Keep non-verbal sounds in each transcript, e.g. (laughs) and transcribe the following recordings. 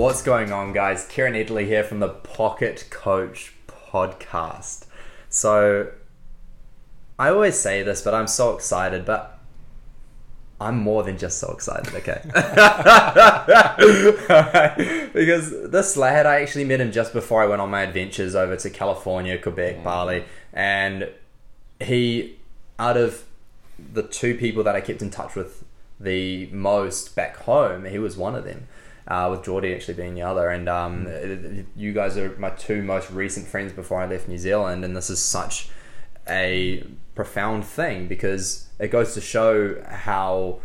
What's going on, guys? Kieran Edley here from the Pocket Coach podcast. So, I always say this, but I'm so excited, but I'm more than just so excited, okay? (laughs) because this lad, I actually met him just before I went on my adventures over to California, Quebec, mm. Bali, and he, out of the two people that I kept in touch with the most back home, he was one of them. Uh, with Geordie actually being the other, and um, you guys are my two most recent friends before I left New Zealand, and this is such a profound thing because it goes to show how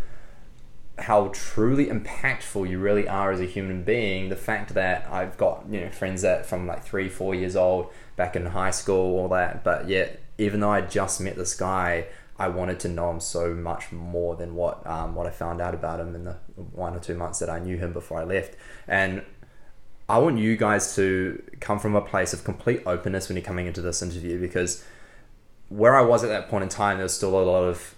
how truly impactful you really are as a human being. The fact that I've got you know friends that from like three, four years old back in high school, all that, but yet even though I just met this guy, I wanted to know him so much more than what um, what I found out about him in the one or two months that I knew him before I left. And I want you guys to come from a place of complete openness when you're coming into this interview because where I was at that point in time, there was still a lot of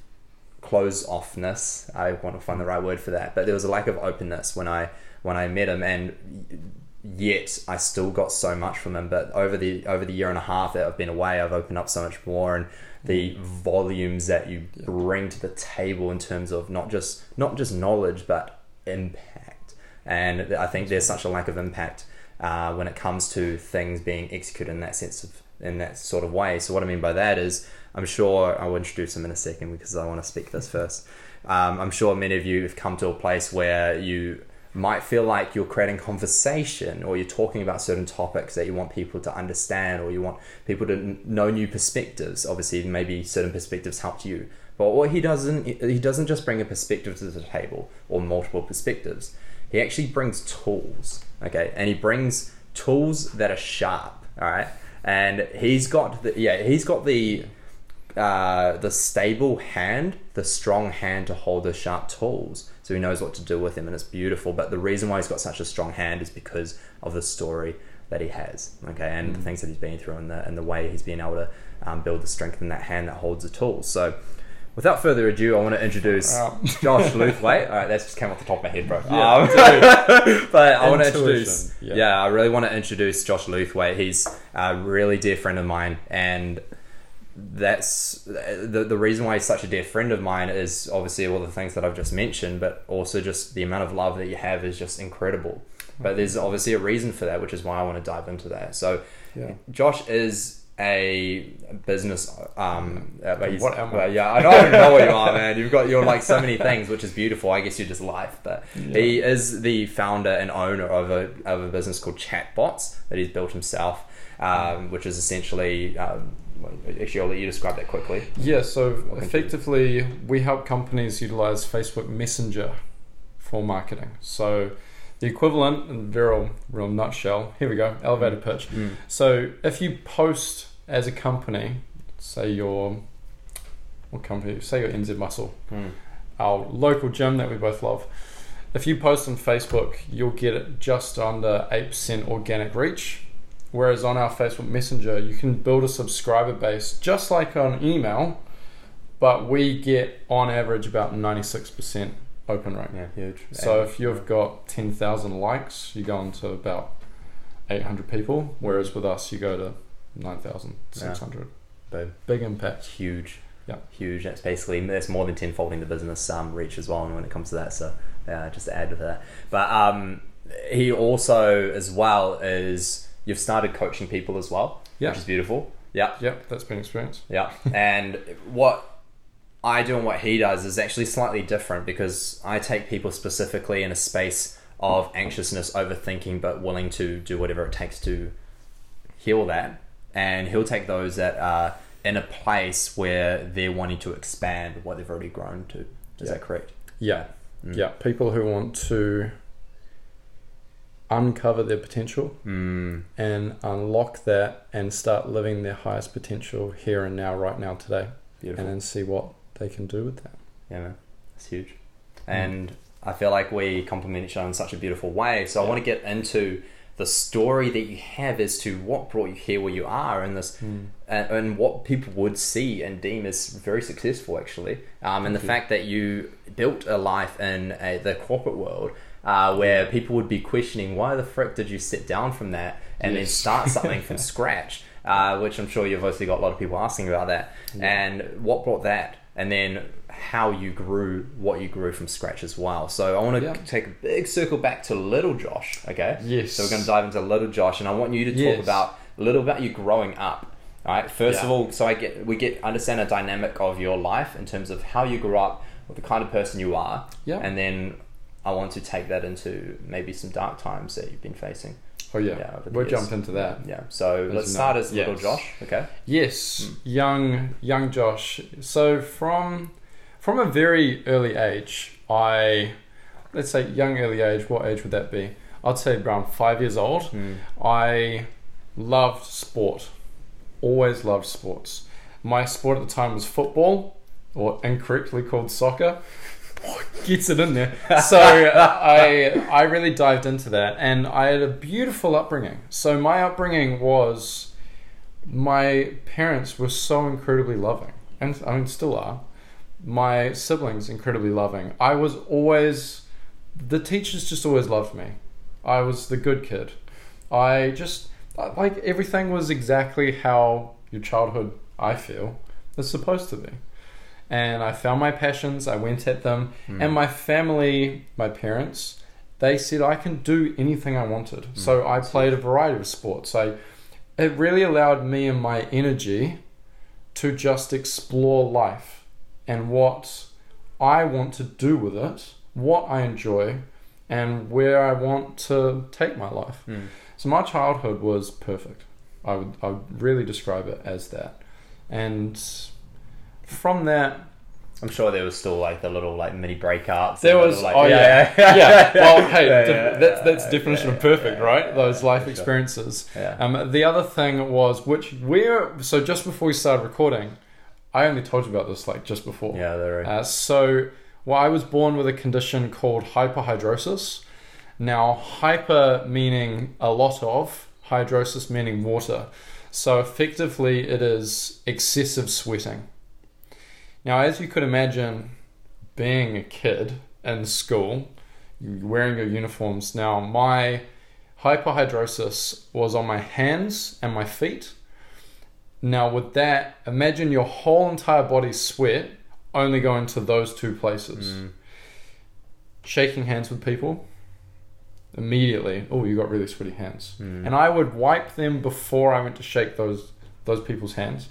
close offness. I want to find the right word for that, but there was a lack of openness when I when I met him, and yet I still got so much from him. But over the over the year and a half that I've been away, I've opened up so much more, and the volumes that you bring to the table in terms of not just not just knowledge but impact. And I think there's such a lack of impact uh, when it comes to things being executed in that sense of in that sort of way. So what I mean by that is, I'm sure I will introduce him in a second because I want to speak this first. Um, I'm sure many of you have come to a place where you might feel like you're creating conversation or you're talking about certain topics that you want people to understand or you want people to know new perspectives. Obviously maybe certain perspectives helped you. But what he doesn't he doesn't just bring a perspective to the table or multiple perspectives. He actually brings tools okay? And he brings tools that are sharp all right? And he's got the yeah he's got the uh, the stable hand, the strong hand to hold the sharp tools. So he knows what to do with them, and it's beautiful. But the reason why he's got such a strong hand is because of the story that he has, okay, and the things that he's been through, and the and the way he's been able to um, build the strength in that hand that holds the tools. So. Without further ado, I want to introduce Wow. (laughs) Josh Luthwaite. All right, that's just came off the top of my head, bro. Yeah, Um, (laughs) (laughs) but I want to introduce. yeah. Yeah. I really want to introduce Josh Luthwaite. He's a really dear friend of mine, and that's the the reason why he's such a dear friend of mine is obviously all the things that I've just mentioned, but also just the amount of love that you have is just incredible. But there's obviously a reason for that, which is why I want to dive into that. So, Yeah. Josh is a business. Um, uh, What am I? well, yeah, I don't know what you are, man. You've got you're like so many (laughs) things, which is beautiful. I guess you're just life, but he is the founder and owner of a of a business called Chatbots that he's built himself, um, which is essentially. Um, actually, I'll let you describe that quickly. Yeah, so effectively, we help companies utilize Facebook Messenger for marketing. So the equivalent, in very real nutshell, here we go, elevator pitch. So if you post as a company, say your what company? Say your NZ Muscle, Mm. our local gym that we both love. If you post on Facebook, you'll get it just under eight percent organic reach. Whereas on our Facebook Messenger, you can build a subscriber base just like on email, but we get on average about ninety six percent open rate. Yeah, huge. So if you've got 10,000 likes, you go into about 800 people, whereas with us, you go to 9,600. Boom. Big impact. huge. Yeah. Huge. That's basically that's more than tenfolding the business um, reach as well. when it comes to that, so yeah, just to add to that. But um, he also, as well, is you've started coaching people as well, Yeah. which is beautiful. Yeah, Yep, that's been experienced. yeah. and what I do and what he does is actually slightly different because I take people specifically in a space of anxiousness, overthinking, but willing to do whatever it takes to heal that. And he'll take those that are in a place where they're wanting to expand what they've already grown to. Is Yeah. that correct? Yeah. Mm. Yeah. People who want to uncover their potential Mm, and unlock that and start living their highest potential here and now, right now, today, beautiful. and then see what they can do with that. Yeah, man, it's huge. And I feel like we complement each other in such a beautiful way. So I want to get into the story that you have as to what brought you here where you are and this and, and what people would see and deem as very successful actually um, and the you. fact that you built a life in a, the corporate world uh, where people would be questioning why the frick did you sit down from that and then start something from (laughs) scratch, uh, which I'm sure you've obviously got a lot of people asking about that. And what brought that, and then how you grew what you grew from scratch as well. So I want to Yeah. take a big circle back to little Josh. Okay. Yes. So we're going to dive into little Josh, and I want you to talk Yes. about a little about you growing up. All right. First of all, so I get we get understand a dynamic of your life in terms of how you grew up, what the kind of person you are, Yeah. and then I want to take that into maybe some dark times that you've been facing. Oh yeah, Yeah, we'll years. jump into that. Yeah. So let's start as little Yes. Josh. Okay. Yes, Hmm. young young Josh. So from from a very early age, I let's say young early age. What age would that be? I'd say around five years old. Hmm. I loved sport. Always loved sports. My sport at the time was football, or incorrectly called soccer. Gets it in there. So uh, I I really dived into that, and I had a beautiful upbringing. So my upbringing was my parents were so incredibly loving, and I mean still are. My siblings incredibly loving. I was always the teachers just always loved me. I was the good kid. I just like everything was exactly how your childhood I feel is supposed to be. And I found my passions, I went at them, and my family, my parents, they said I can do anything I wanted. So I played a variety of sports. I it really allowed me and my energy to just explore life and what I want to do with it, what I enjoy, and where I want to take my life. Hmm. So my childhood was perfect. I would I would really describe it as that. And from that I'm sure there was still like the little like mini breakouts. There was- little, like, oh, yeah. yeah. (laughs) Well, (laughs) hey, Yeah, def- yeah, that's that's yeah, definition yeah, of perfect, yeah, right? Those life for sure. experiences. Yeah. Um, the other thing was which we're so just before we started recording, I only told you about this like just before. Yeah, they're Uh, so, well, I was born with a condition called hyperhidrosis. Now, hyper meaning a lot of, hydrosis meaning water. So, effectively, it is excessive sweating. Now, as you could imagine, being a kid in school, wearing your uniforms. Now, my hyperhidrosis was on my hands and my feet. Now, with that, imagine your whole entire body sweat only going to those two places. Mm. Shaking hands with people, immediately, oh, you got really sweaty hands. Mm. And I would wipe them before I went to shake those those people's hands.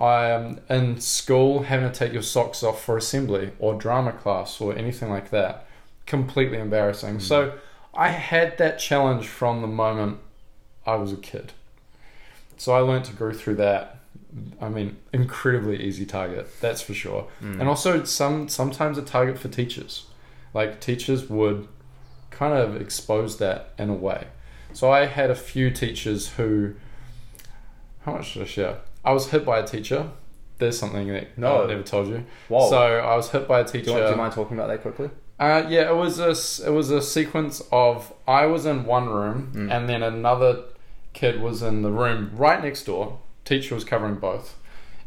I um, in school having to take your socks off for assembly or drama class or anything like that, completely embarrassing. Mm. So I had that challenge from the moment I was a kid. So I learned to go through that. I mean, incredibly easy target, that's for sure. Mm. And also some sometimes a target for teachers. Like teachers would kind of expose that in a way. So I had a few teachers who how much should I share? I was hit by a teacher. There's something that No. I've never told you. Whoa. So I was hit by a do, teacher. you want, do you mind talking about that quickly? Uh, yeah, it was a it was a sequence of I was in one room Mm. and then another kid was in the room right next door. Teacher was covering both,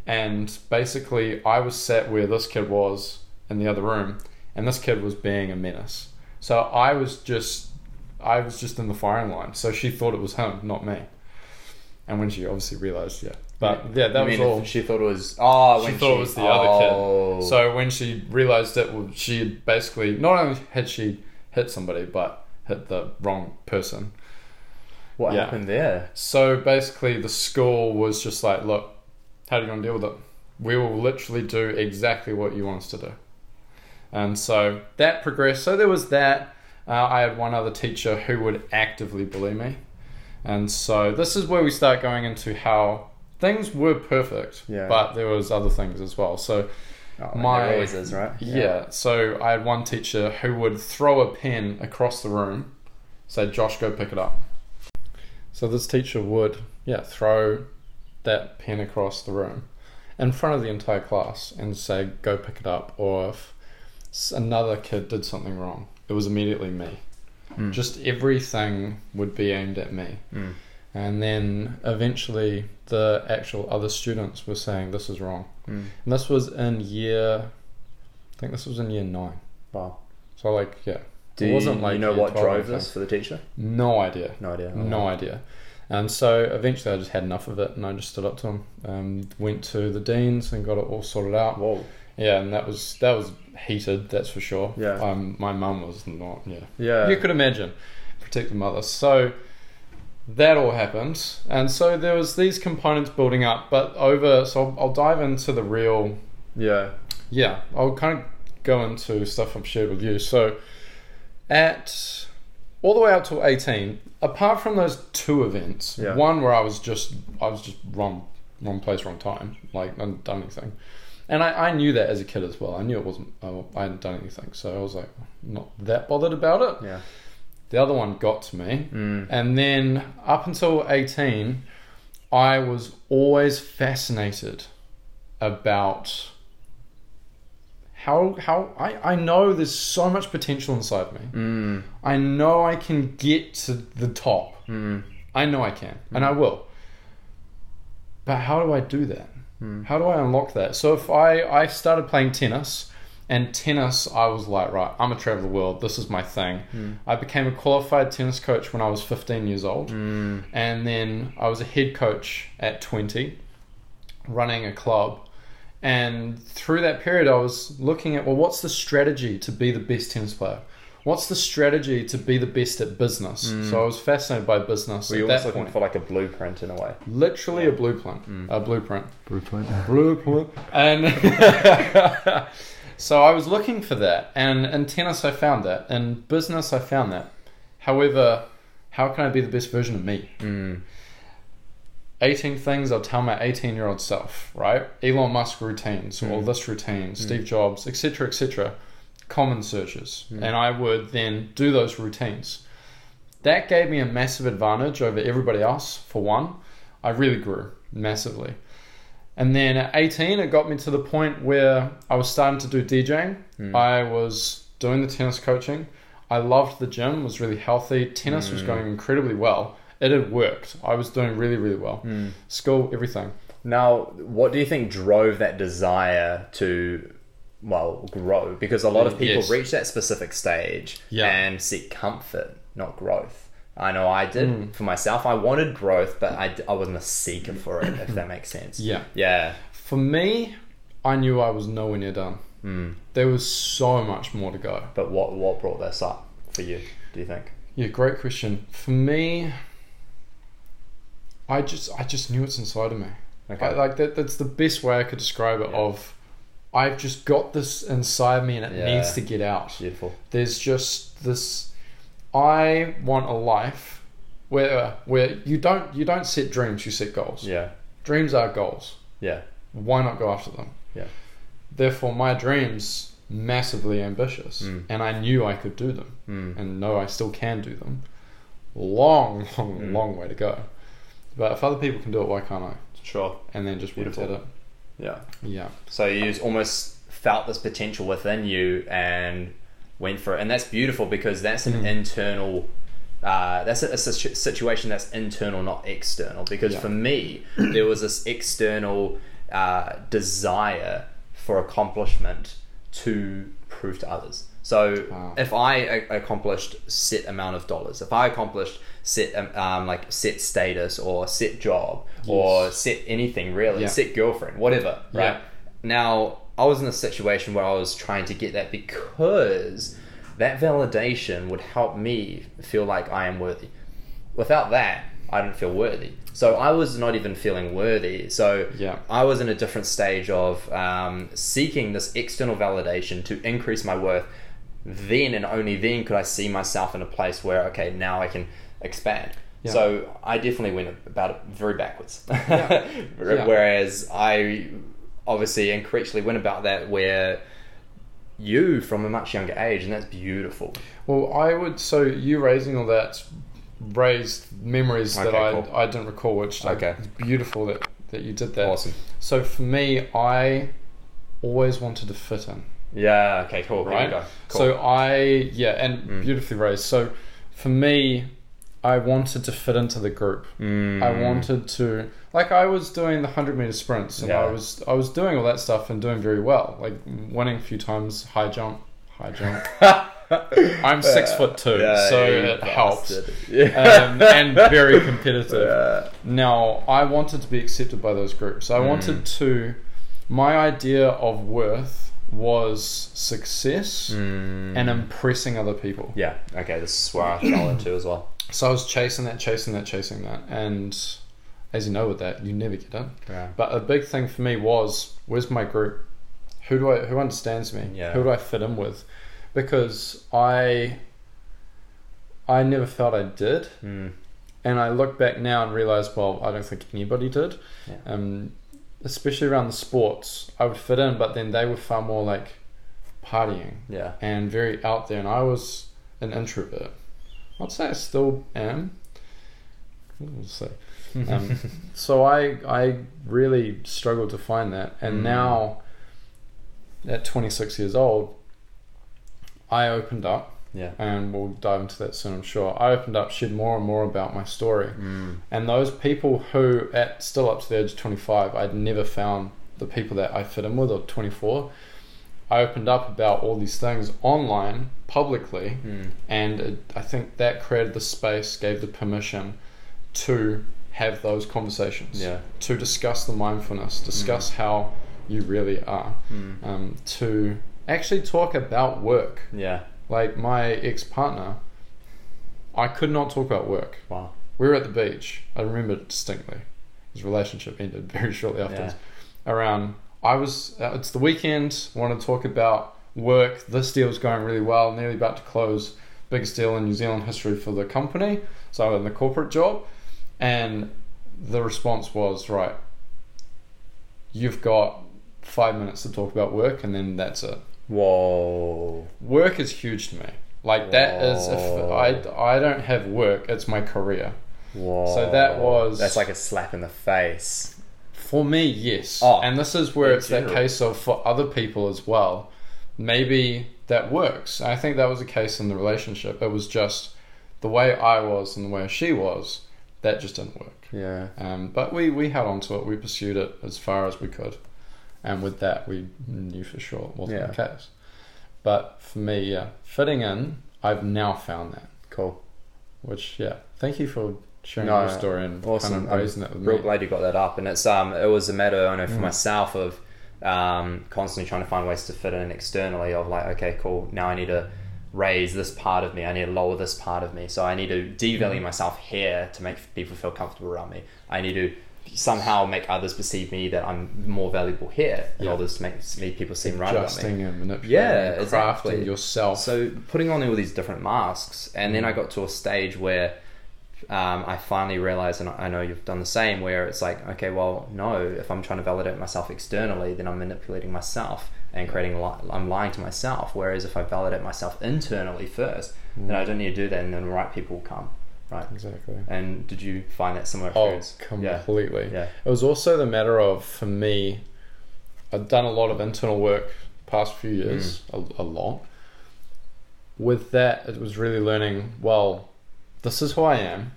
and basically I was sat where this kid was in the other room, and this kid was being a menace. So I was just I was just in the firing line. So she thought it was him, not me. And when she obviously realized, yeah, but yeah, that You was mean all. She thought it was. Oh, She when thought it was the other kid. oh. So when she realized it, well, she had basically not only had she hit somebody, but hit the wrong person. what yeah. happened there? So basically, the school was just like, "Look, how are you going to deal with it? We will literally do exactly what you want us to do." And so that progressed. So there was that. Uh, I had one other teacher who would actively bully me, and so this is where we start going into how things were perfect, Yeah. but there was other things as well. So Oh, My- always is, right? yeah. So I had one teacher who would throw a pen across the room, say, Josh, go pick it up. So this teacher would, yeah, throw that pen across the room in front of the entire class and say, go pick it up. Or if another kid did something wrong, it was immediately me. Mm. Just everything would be aimed at me. Mm. And then eventually the actual other students were saying, this is wrong. Mm. And this was in year, I think this was in year nine. Wow. So like, yeah, Do It wasn't like you know what 12 drove this for the teacher? No idea. No idea. No idea. And so eventually I just had enough of it and I just stood up to him. Um, went to the deans and got it all sorted out. Whoa. Yeah, and that was that was heated, that's for sure. Yeah. Um, my mum was not, yeah. Yeah. you could imagine. protective mother. So that all happened. And so there was these components building up, but over so I'll, I'll dive into the real Yeah. yeah, I'll kind of go into stuff I've shared with you. So, at all the way up to 18, apart from those two events, Yeah. one where I was just I was just wrong wrong place, wrong time, like I hadn't done anything, and I, I knew that as a kid as well. I knew it wasn't I, I hadn't done anything, so I was like not that bothered about it. Yeah. The other one got to me, Mm. and then up until 18, I was always fascinated about how how I, I know there's so much potential inside me. Mm. I know I can get to the top. Mm. I know I can, and I will. But how do I do that? Mm. How do I unlock that? So if I I started playing tennis, and tennis, I was like, right, I'm gonna travel the world. This is my thing. Mm. I became a qualified tennis coach when I was 15 years old, Mm. and then I was a head coach at 20, running a club. And through that period, I was looking at well, what's the strategy to be the best tennis player? What's the strategy to be the best at business? So I was fascinated by business Were you at almost that looking point. for like a blueprint in a way? Literally a blueprint, a blueprint, Blueprint. blueprint, and (laughs) (laughs) so I was looking for that. And in tennis, I found that. In business, I found that. However, how can I be the best version of me? Mm. 18 things I'll tell my 18 year old self, right? Elon Musk routines or Mm. this routine, Steve Jobs, etc., etc. Common searches. Mm. And I would then do those routines. That gave me a massive advantage over everybody else, for one. I really grew massively. And then at 18, it got me to the point where I was starting to do DJing. Mm. I was doing the tennis coaching. I loved the gym, was really healthy. Tennis was Mm. going incredibly well. It had worked. I was doing really, really well. Mm. School, everything. Now, what do you think drove that desire to, well, grow? Because a lot of people Yes. reach that specific stage Yeah. and seek comfort, not growth. I know I did Mm. for myself. I wanted growth, but I, I wasn't a seeker for it, if that makes sense. Yeah. Yeah. For me, I knew I was nowhere near done. Mm. There was so much more to go. But what what brought this up for you? Do you think? Yeah, great question. For me, I just I just knew it's inside of me. Okay. I, like that. That's the best way I could describe it. Yeah. Of I've just got this inside me, and it Yeah. needs to get out. Beautiful. There's just this. I want a life where where you don't you don't set dreams, you set goals. Yeah. Dreams are goals. Yeah. Why not go after them? Yeah. Therefore, my dreams massively ambitious, Mm. and I knew I could do them, Mm. and know I still can do them. Long, long, Mm. long way to go. But if other people can do it, why can't I? Sure. And then just went at Beautiful. it. Yeah. Yeah. So you almost felt this potential within you and went for it, and that's beautiful because that's an Mm. internal. Uh, that's a, a situation that's internal, not external. Because Yeah. for me, there was this external uh, desire for accomplishment to prove to others. So Wow. if I a- accomplished set amount of dollars, if I accomplished set um, um, like set status or set job or Yes. set anything really, Yeah. set girlfriend, whatever, right? Yeah. Now, I was in a situation where I was trying to get that because that validation would help me feel like I am worthy. Without that, I didn't feel worthy. So I was not even feeling worthy. So Yeah. I was in a different stage of um, seeking this external validation to increase my worth. Then and only then could I see myself in a place where, okay, now I can expand. Yeah. So I definitely went about it very backwards. Yeah. (laughs) Whereas I obviously increasingly went about that where you from a much younger age, and that's beautiful. Well, I would. So you raising all that raised memories that Okay, I cool. I didn't recall, which Okay. it's beautiful that that you did that. Awesome. So for me, I always wanted to fit in. Yeah. Okay. Cool. Right? go. Cool. So I yeah, and Mm. beautifully raised. So for me, I wanted to fit into the group. Mm. I wanted to like I was doing the hundred meter sprints, and Yeah. I was I was doing all that stuff and doing very well, like winning a few times, high jump, high jump. (laughs) I'm six foot two, Yeah, so it helps. bastard. Yeah. um, and very competitive. (laughs) Yeah. Now, I wanted to be accepted by those groups. I Mm. wanted to. My idea of worth was success Mm. and impressing other people. Yeah. Okay. This is where I fell into as well. So I was chasing that, chasing that, chasing that, and as you know, with that, you never get it. Yeah. But a big thing for me was, where's my group? Who do I? Who understands me? Yeah. Who do I fit in with? Because I, I never felt I did. Mm. And I look back now and realize, well, I don't think anybody did. Yeah. Um, especially around the sports, I would fit in, but then they were far more like partying Yeah. and very out there. And I was an introvert. I'd say I still am. See. (laughs) Um, so I I really struggled to find that, and Mm. now at 26 years old, I opened up, Yeah. and we'll dive into that soon. I'm sure. I opened up, shared more and more about my story, Mm. and those people who at still up to the age of 25, I'd never found the people that I fit in with, or 24. I opened up about all these things online, publicly, Mm. and it, I think that created the space, gave the permission to have those conversations, Yeah. to discuss the mindfulness, discuss how you really are, Mm. um, to actually talk about work. Yeah. Like my ex partner, I could not talk about work. Wow. We were at the beach. I remember it distinctly. His relationship ended (laughs) very shortly afterwards. Around, I was. Uh, it's the weekend. Want to talk about work. This deal is going really well. Nearly about to close. Biggest deal in New Zealand history for the company. So I'm in the corporate job, and the response was right. You've got five minutes to talk about work, and then that's it. Whoa. Work is huge to me. Like that is if I I don't have work, it's my career. Whoa. So that was- That's like a slap in the face. For me, yes. Oh, and this is where it's general. that case of for other people as well. Maybe that works. I think that was a case in the relationship. It was just the way I was and the way she was. That just didn't work. Yeah. Um, but we, we held on to it. We pursued it as far as we could. And with that, we knew for sure it wasn't the case. But for me, yeah, fitting in, I've now found that. Cool. Which, yeah, thank you for sharing No, your story and awesome. kind of I'm raising that with Real me. glad you got that up, and it's um, it was a matter, I know, for Mm. myself of um, constantly trying to find ways to fit in externally. Of like, okay, cool. Now I need to raise this part of me. I need to lower this part of me. So I need to devalue Mm. myself here to make people feel comfortable around me. I need to somehow make others perceive me that I'm more valuable here in Yeah. to make me people seem right about me. Adjusting and manipulating Yeah, and exactly. crafting yourself. So putting on all these different masks, and then I got to a stage where um, I finally realized, and I know you've done the same, where it's like, okay, well, no, if I'm trying to validate myself externally, then I'm manipulating myself and creating, li- I'm lying to myself. Whereas if I validate myself internally first, then I don't need to do that, and then the right people will come, right? exactly. And did you find that similar Oh, experience? Yeah. completely. Yeah. It was also the matter of, for me, I've done a lot of internal work past few years, Mm. a, a lot. With that, it was really learning, well, this is who I am.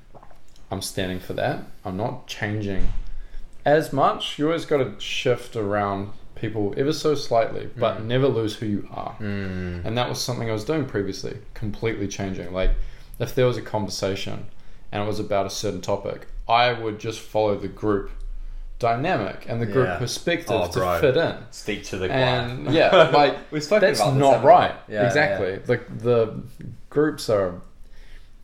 I'm standing for that. I'm not changing as much. You always got to shift around people ever so slightly, but Mm. never lose who you are. Mm. And that was something I was doing previously, completely changing. Like, if there was a conversation and it was about a certain topic, I would just follow the group dynamic and the group Yeah. perspective Oh, to bro. fit in. Speak to the And choir. yeah, (laughs) like We've spoken that's about this, not haven't we? right. Yeah, exactly. The the groups are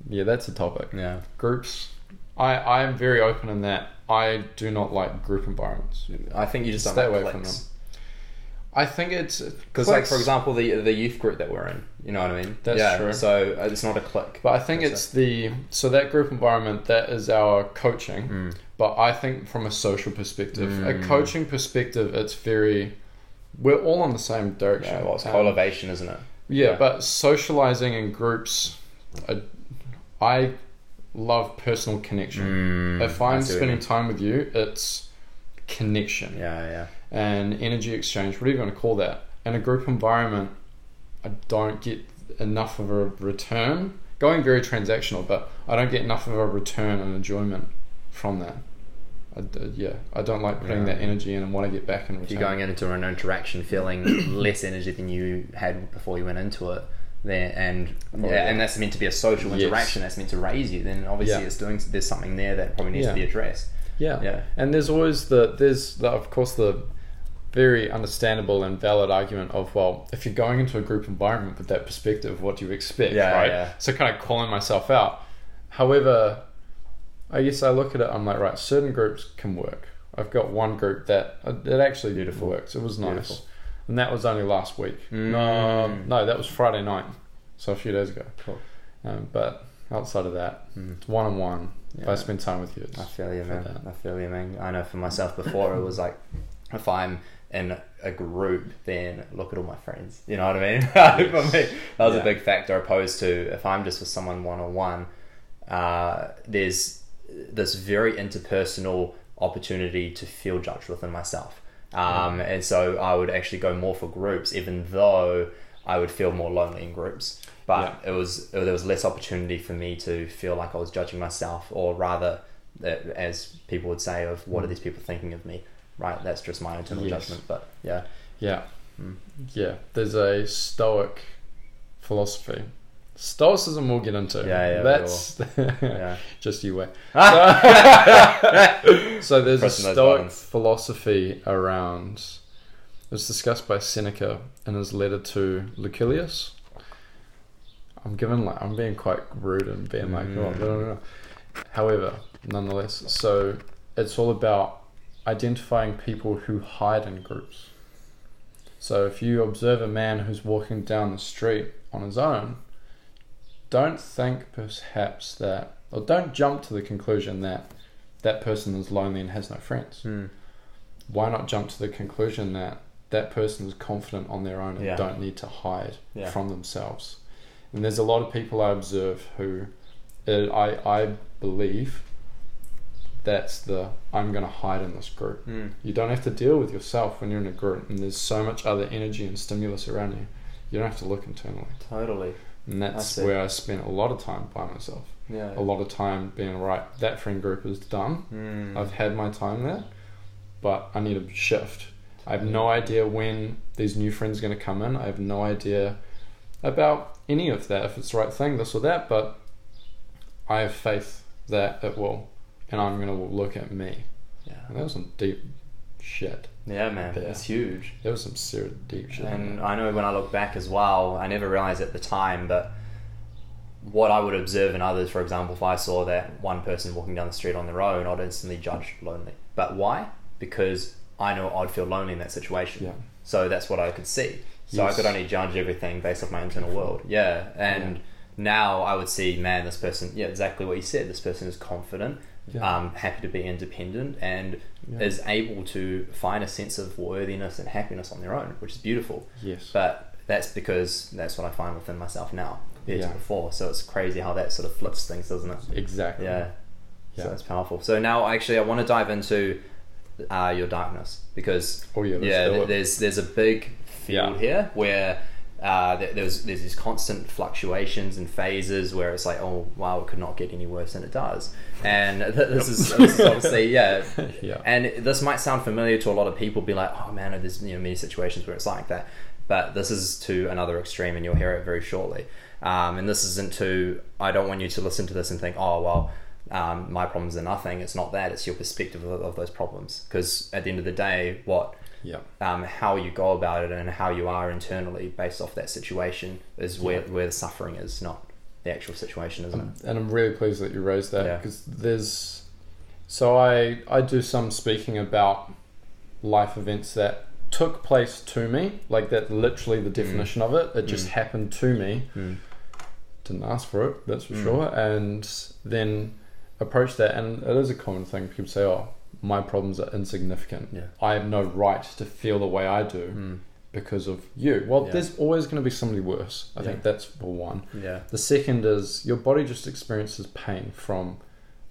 yeah, that's a topic. Yeah. Groups I I am very open in that I do not like group environments. I think you just don't Stay like away from cliques. I think it's Because, like, for example, the the youth group that we're in, you know what I mean? That's yeah, true. So uh, it's not a clique. But I think That's it's the so that group environment that is our coaching. Mm. But I think from a social perspective, a Mm. coaching perspective, it's very we're all in the same direction. Yeah, well, it's Um, cultivation, isn't it? yeah, yeah. but socializing in groups, I, I love personal connection. Mm, if I'm see what you spending time with you, it's connection Yeah, yeah. And energy exchange, whatever you want to call that. In a group environment, I don't get enough of a return. Going very transactional, but I don't get enough of a return and enjoyment from that. I, d- yeah, I don't like putting Yeah. that energy in and want to get back in If you're going into an interaction feeling (coughs) less energy than you had before you went into it, there, and Oh, yeah, yeah. and that's meant to be a social Yes. interaction. That's meant to raise you. Then obviously Yeah. it's doing. There's something there that probably needs to be addressed. Yeah. Yeah. And there's always the there's the, of course the very understandable and valid argument of well, if you're going into a group environment with that perspective, what do you expect, Yeah, right? yeah. So kind of calling myself out. However, I guess I look at it. I'm like, right, certain groups can work. I've got one group that uh, it actually Beautiful. works. It was nice, Beautiful. and that was only last week. No, Mm. no, that was Friday night, so a few days ago. Cool. Um, but outside of that, Mm. it's one on one. If I spend time with you, it's I feel you, man. that. I feel you, man. I know for myself before it was like, if I'm in a group, then look at all my friends. You know what I mean? (laughs) for me, that was Yeah. a big factor. Opposed to if I'm just with someone one on one, there's this very interpersonal opportunity to feel judged within myself. Um, and so I would actually go more for groups, even though I would feel more lonely in groups. But it was there was less opportunity for me to feel like I was judging myself, or rather, that as people would say, of what are these people thinking of me? Right, that's just my internal Yes. judgment. But yeah, Yeah. Mm. Yeah. There's a Stoic philosophy. Stoicism we'll get into. Yeah, yeah, That's (laughs) yeah, just you wait. (laughs) (laughs) So there's a Pressing those Stoic philosophy around. It was discussed by Seneca in his letter to Lucilius. I'm given like I'm being quite rude and being like, oh, Mm. no, no, no. However, nonetheless, so it's all about identifying people who hide in groups. So if you observe a man who's walking down the street on his own, don't think perhaps that, or don't jump to the conclusion that that person is lonely and has no friends. Mm. Why not jump to the conclusion that that person is confident on their own and Yeah. don't need to hide Yeah. from themselves? And there's a lot of people I observe who, uh, I I believe, that's the I'm going to hide in this group. Mm. You don't have to deal with yourself when you're in a group, and there's so much other energy and stimulus around you. You don't have to look internally, totally. and that's see. where I spent a lot of time by myself. Yeah. A lot of time being right. That friend group is done. Mm. I've had my time there, but I need a shift. I have no idea when these new friends are going to come in. I have no idea about any of that, if it's the right thing, this or that, but I have faith that it will, and I'm to look at me. yeah. And that was some deep shit. Yeah, man. Yeah. It's huge. There was some serious deep shit. And. I know when I look back as well, I never realized at the time, but what I would observe in others, for example, if I saw that one person walking down the street on their own, I'd instantly judge lonely. But why? Because I know I'd feel lonely in that situation. Yeah. So that's what I could see. So I could only judge everything based off my internal world. Yeah. And now I would see, man, this person, yeah, exactly what you said. This person is confident, Yeah. um, happy to be independent, and Yeah. is able to find a sense of worthiness and happiness on their own, which is beautiful. yes. But that's because that's what I find within myself now compared Yeah. to before. So it's crazy how that sort of flips things, doesn't it? exactly. Yeah. Yeah. So that's powerful. So now, actually, I want to dive into uh, your darkness because Oh yeah. yeah, do th- it. there's there's a big field here where uh, there's there's these constant fluctuations and phases where it's like, oh wow, it could not get any worse than it does, and (laughs) th- this is, this is (laughs) obviously yeah, Yeah. and this might sound familiar to a lot of people, be like, oh man, there's you know many situations where it's like that, but this is to another extreme, and you'll hear it very shortly. Um, and this isn't to I don't want you to listen to this and think, oh well. Um, my problems are nothing. It's not that. It's your perspective of, of those problems. Because at the end of the day, what yeah. um, how you go about it and how you are internally based off that situation is where, where the suffering is, not the actual situation, isn't it? and I'm really pleased that you raised that Yeah. because there's so I I do some speaking about life events that took place to me like that literally the definition of it it just Mm. happened to me Mm. didn't ask for it that's for Mm. sure and then approach that and it is a common thing people say oh my problems are insignificant Yeah. I have no right to feel the way I do Mm. because of you well Yeah. there's always going to be somebody worse I Yeah. think that's for one Yeah. the second is your body just experiences pain from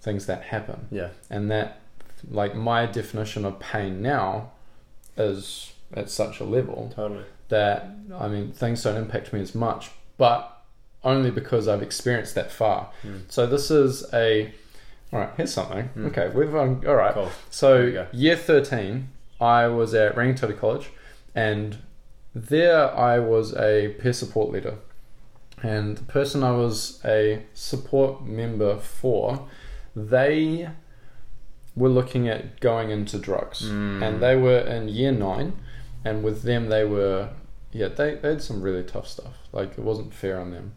things that happen. Yeah. And that, like, my definition of pain now is at such a level Totally. that, I mean, things don't impact me as much, but only because I've experienced that far. Mm. So this is a. All right, here's something. Mm. Okay, we've um, all right. Cool. So year thirteen, I was at Rangitoto College, and there I was a peer support leader. and the person I was a support member for, they were looking at going into drugs, Mm. and they were in year nine, and with them they were, yeah, they, they had some really tough stuff. Like it wasn't fair on them.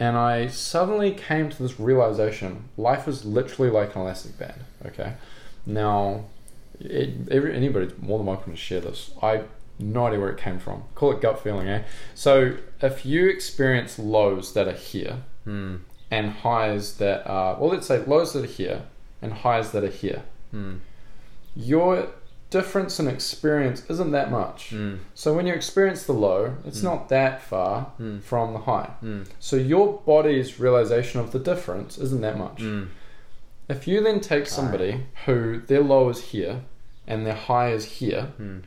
And I suddenly came to this realization: life is literally like an elastic band. Okay, now, it, every, anybody's more than welcome to share this. I no idea where it came from. Call it gut feeling, eh? So if you experience lows that are here Hmm. and highs that are, well, let's say lows that are here and highs that are here, Hmm. your difference in experience isn't that much. Hmm. So when you experience the low, it's Mm. not that far Mm. from the high. Hmm. So your body's realization of the difference isn't that much. Hmm. If you then take somebody who their low is here and their high is here, Hmm.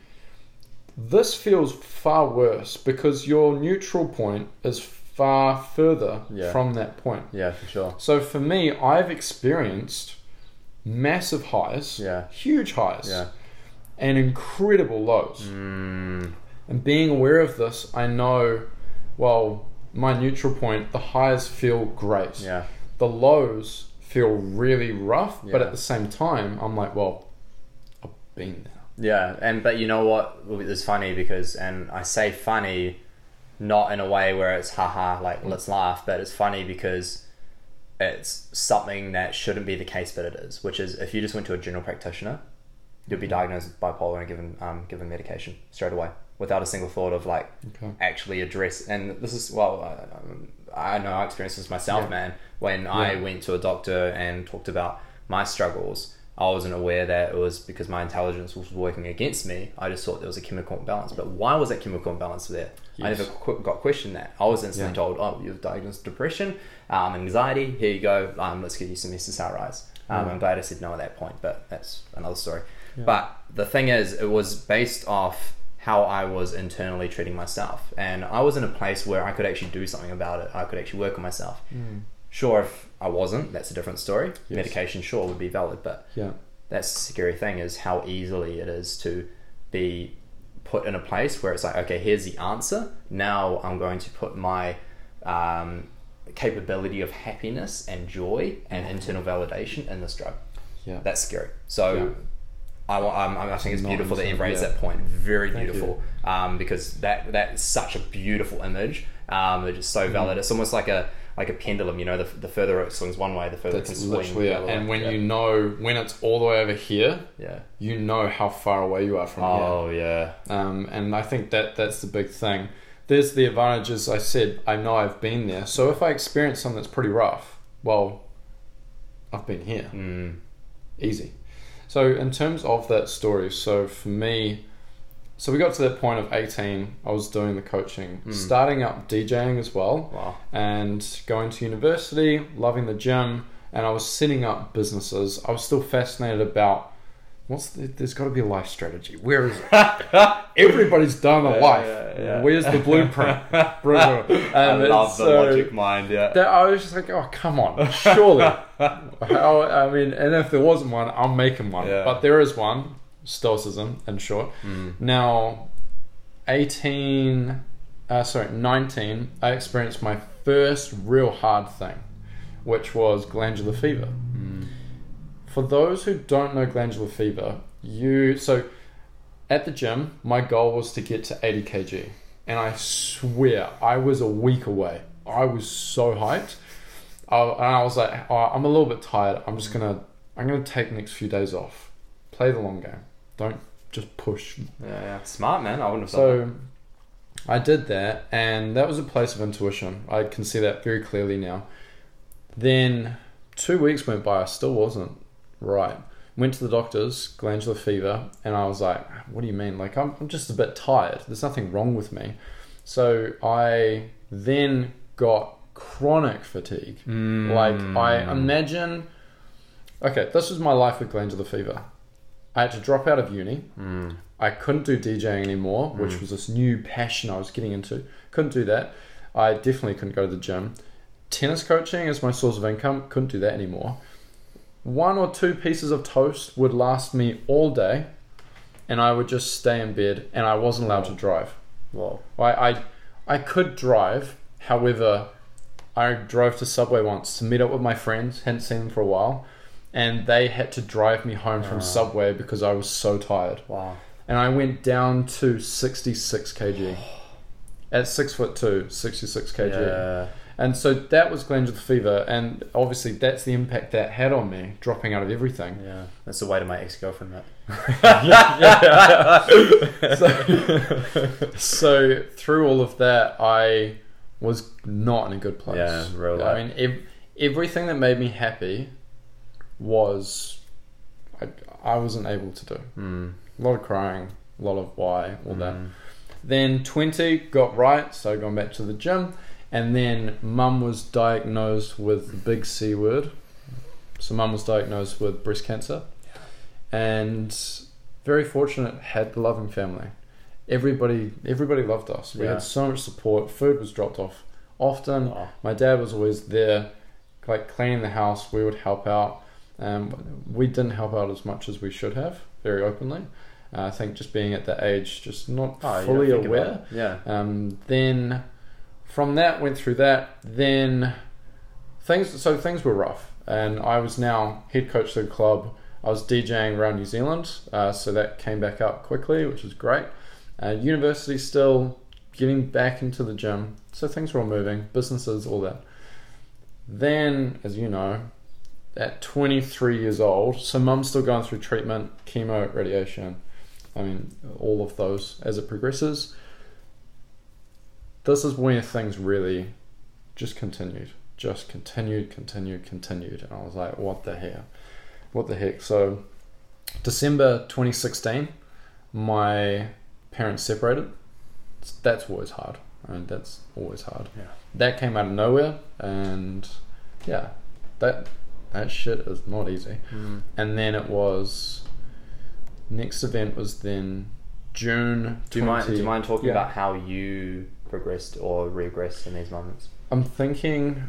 this feels far worse because your neutral point is far further Yeah. from that point. Yeah, for sure. So for me, I've experienced massive highs, Yeah. huge highs, Yeah. And incredible lows. Hmm. And being aware of this, I know, well, my neutral point, the highs feel great. Yeah. The lows feel really rough, yeah. but at the same time, I'm like, well, I've been there. Yeah, and but you know what is funny because, and I say funny, not in a way where it's haha like let's laugh, but it's funny because it's something that shouldn't be the case, but it is. Which is if you just went to a general practitioner, you'd be diagnosed with bipolar and given um, given medication straight away without a single thought of like Okay. actually address. And this is well, I, I know I experienced this myself, Yeah. man. When I went to a doctor and talked about my struggles, I wasn't aware that it was because my intelligence was working against me. I just thought there was a chemical imbalance. But why was that chemical imbalance there? I never qu- got questioned that. I was instantly Yeah. told, "Oh, you've diagnosed depression, um, anxiety. Here you go. Um, let's give you some SSRIs." Um, Yeah. I'm glad I said no at that point, but that's another story. Yeah. But the thing is, it was based off how I was internally treating myself, and I was in a place where I could actually do something about it. I could actually work on myself. Sure, if I wasn't, that's a different story. Yes. Medication, sure, would be valid, but Yeah. that's the scary thing is how easily it is to be put in a place where it's like, okay, here's the answer. Now I'm going to put my um, capability of happiness and joy and internal validation in this drug. Yeah. That's scary. So Yeah. I, wa- um, I think it's Not beautiful to understand, embrace yeah. that point. Very Thank beautiful. Um, because that that's such a beautiful image. Um, it's just so Mm-hmm. valid. It's almost like a like a pendulum. You know, the, the further it swings one way, the further it can swing. literally the it. other way. And when yeah. you know, when it's all the way over here, yeah. you know how far away you are from here. Oh yeah. Um, and I think that that's the big thing. There's the advantages. I said I know I've been there. So if I experience something that's pretty rough, well, I've been here. Mm. Easy. So in terms of that story, so for me, so we got to that point of 18. I was doing the coaching, Mm. starting up DJing as well, Wow. and going to university, loving the gym, and I was setting up businesses. I was still fascinated about what's the, there's got to be a life strategy. Where is it? (laughs) Everybody's done a life. yeah, yeah. Where's the blueprint? (laughs) I And love the uh, logic mind. Yeah. that I was just like, oh come on, surely. (laughs) How, I mean, and if there wasn't one, I'm making one. But there is one, stoicism in short. Mm. Now, 18, uh, sorry, 19, I experienced my first real hard thing, which was glandular fever. Mm. For those who don't know glandular fever, you so at the gym, my goal was to get to 80 kg, and I swear I was a week away. I was so hyped, I, and I was like, oh, I'm a little bit tired. I'm just gonna, I'm gonna take the next few days off, play the long game. Don't just push. Yeah, yeah. Smart man. I wouldn't have So I did that, and that was a place of intuition. I can see that very clearly now. Then two weeks went by, I still wasn't right. Went to the doctors, glandular fever, and I was like, "What do you mean? Like I'm, I'm just a bit tired. There's nothing wrong with me." So I then got chronic fatigue. Mm. Like I imagine. Okay, this was my life with glandular fever. I had to drop out of uni. Mm. I couldn't do DJing anymore, which was this new passion I was getting into. Couldn't do that. I definitely couldn't go to the gym. Tennis coaching is my source of income. Couldn't do that anymore. One or two pieces of toast would last me all day, and I would just stay in bed, and I wasn't allowed to drive. Whoa. I, I, I could drive. However, I drove to Subway once to meet up with my friends, hadn't seen them for a while, and they had to drive me home from Ah. Subway because I was so tired. Wow. And I went down to 66 kg. At six foot two, 66 kg. Yeah. And so that was glandular fever, and obviously that's the impact that had on me, dropping out of everything. Yeah. That's the way to my ex girlfriend, that. (laughs) so, so through all of that, I was not in a good place. Yeah, real I mean, ev- everything that made me happy was I, I wasn't able to do. Mm. A lot of crying, a lot of why, all that. Mm. Then 20 got right, so going back to the gym. And then mum was diagnosed with the big C word. So mum was diagnosed with breast cancer. And very fortunate, had the loving family. Everybody everybody loved us. We Yeah. had so much support. Food was dropped off often. Oh. My dad was always there, like cleaning the house. We would help out. Um, we didn't help out as much as we should have, very openly. Uh, I think just being at that age, just not Oh, fully aware. Yeah. Um, then from that went through that. Then things so things were rough, and I was now head coach of the club. I was DJing around New Zealand, uh, so that came back up quickly, which was great. Uh, university still getting back into the gym, so things were all moving, businesses, all that. Then, as you know, at 23 years old, so mum's still going through treatment, chemo, radiation. I mean, all of those as it progresses this is where things really just continued, just continued, continued, continued, and I was like, "What the heck? What the heck?" So, December 2016, my parents separated. That's always hard. I mean, that's always hard. Yeah. That came out of nowhere, and yeah, that that shit is not easy. Mm. And then it was next event was then June. Do you mind? Do you mind talking yeah. about how you progressed or regressed in these moments? I'm thinking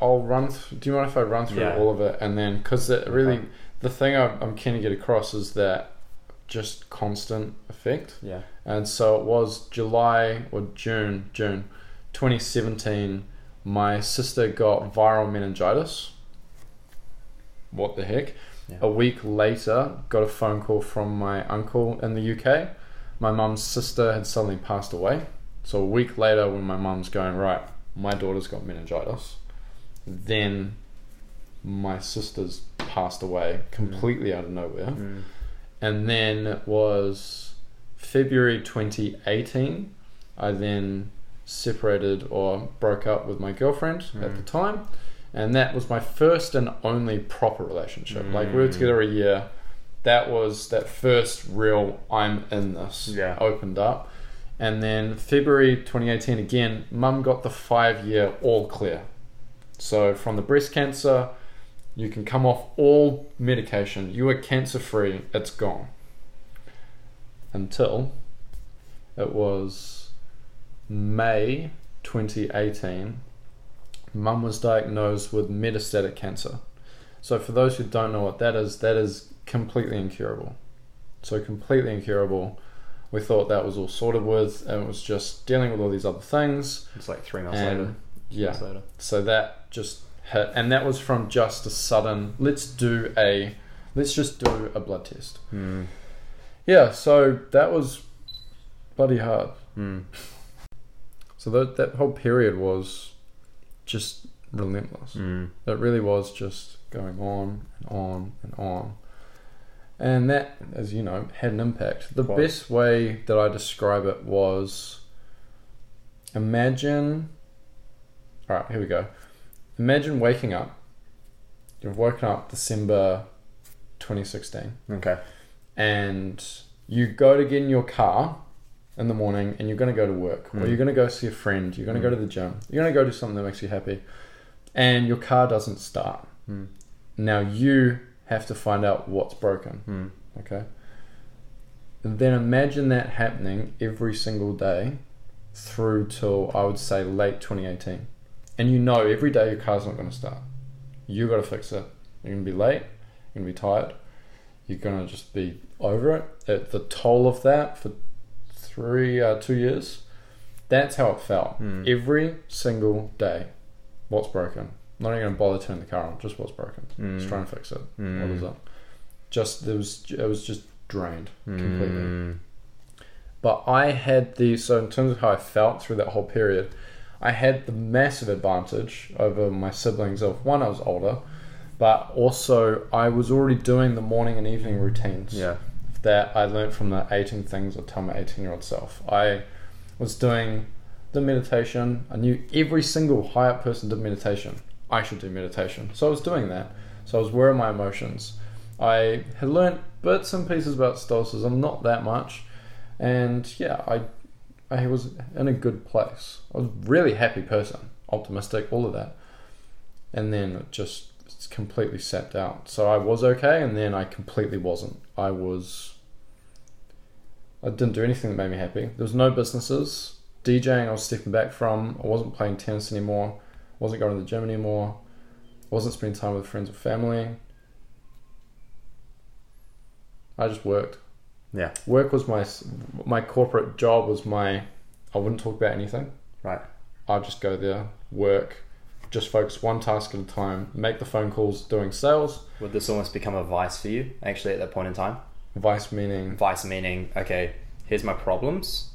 I'll run. Th- do you mind if I run through Yeah. all of it and then because it really Okay. the thing I'm, I'm keen to get across is that just constant effect. Yeah. And so it was July or June, June 2017. My sister got viral meningitis. What the heck? Yeah. A week later, got a phone call from my uncle in the UK. My mum's sister had suddenly passed away. So a week later, when my mum's going, right, my daughter's got meningitis, then my sister's passed away completely out of nowhere. Mm. And then it was February 2018. I then separated or broke up with my girlfriend at Mm. the time. And that was my first and only proper relationship. Like we were Mm. together a year. That was that first real I'm in this Yeah. opened up. And then February 2018 again, mum got the five year all clear. So from the breast cancer, you can come off all medication. You are cancer free. It's gone. Until it was May 2018, mum was diagnosed with metastatic cancer. So for those who don't know what that is, that is completely incurable. So completely incurable. We thought that was all sorted with, and it was just dealing with all these other things. It's like three months And later. yeah, Months later. so that just hit, and that was from just a sudden. Let's do a, let's just do a blood test. Mm. Yeah, so that was bloody hard. Mm. So that that whole period was just relentless. Mm. It really was just going on and on and on. And that, as you know, had an impact. The Quite. best way that I describe it was imagine. Alright, here we go. Imagine waking up. You've woken up December 2016 Okay. and you go to get in your car in the morning and you're going to go to work or Mm. you're going to go see a friend, you're going to go to the gym, you're going to go do something that makes you happy, and your car doesn't start. Mm. Now you have to find out what's broken, Mm. okay? And then imagine that happening every single day through till I would say late 2018. And you know every day your car's not going to start. You've got to fix it. You're going to be late, you're going to be tired, you're going to just be over it. At the toll of that for three, uh, two years That's how it felt. Mm. Every single day. What's broken? Not even gonna bother turning the car on. Just was broken. Mm. Just try and fix it. Mm. What is it? Just there was. It was just drained completely. Mm. But I had the so in terms of how I felt through that whole period, I had the massive advantage over my siblings of one I was older, but also I was already doing the morning and evening routines Yeah. that I learned from the 18 things I tell my 18 year old self. I was doing the meditation. I knew every single high up person did meditation. I should do meditation. So I was doing that. So I was aware of my emotions. I had learned bits and pieces about stoicism, not that much. And yeah, I I was in a good place. I was a really happy person, optimistic, all of that. And then it just completely sapped out. So I was okay, and then I completely wasn't. I was. I didn't do anything that made me happy. There was no businesses. DJing, I was stepping back from. I wasn't playing tennis anymore. Wasn't going to the gym anymore. wasn't spending time with friends or family. I just worked. Yeah. Work was my my corporate job was my. I wouldn't talk about anything. Right. I'd just go there, work, just focus one task at a time, make the phone calls, doing sales. Would this almost become a vice for you, actually, at that point in time? Vice meaning Vice meaning, okay, here's my problems.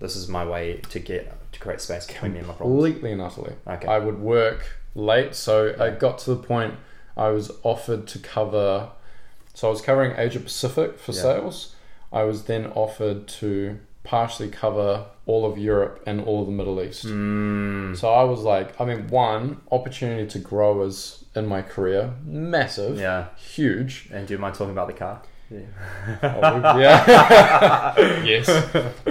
This is my way to get to create space between me and my problems. completely and utterly. Okay. I would work late, so I got to the point I was offered to cover. So I was covering Asia Pacific for Yeah. sales. I was then offered to partially cover all of Europe and all of the Middle East. Mm, So I was like, I mean, one opportunity to grow as in my career, massive, yeah. huge. And do you mind talking about the car? yeah. (laughs) (laughs) yes.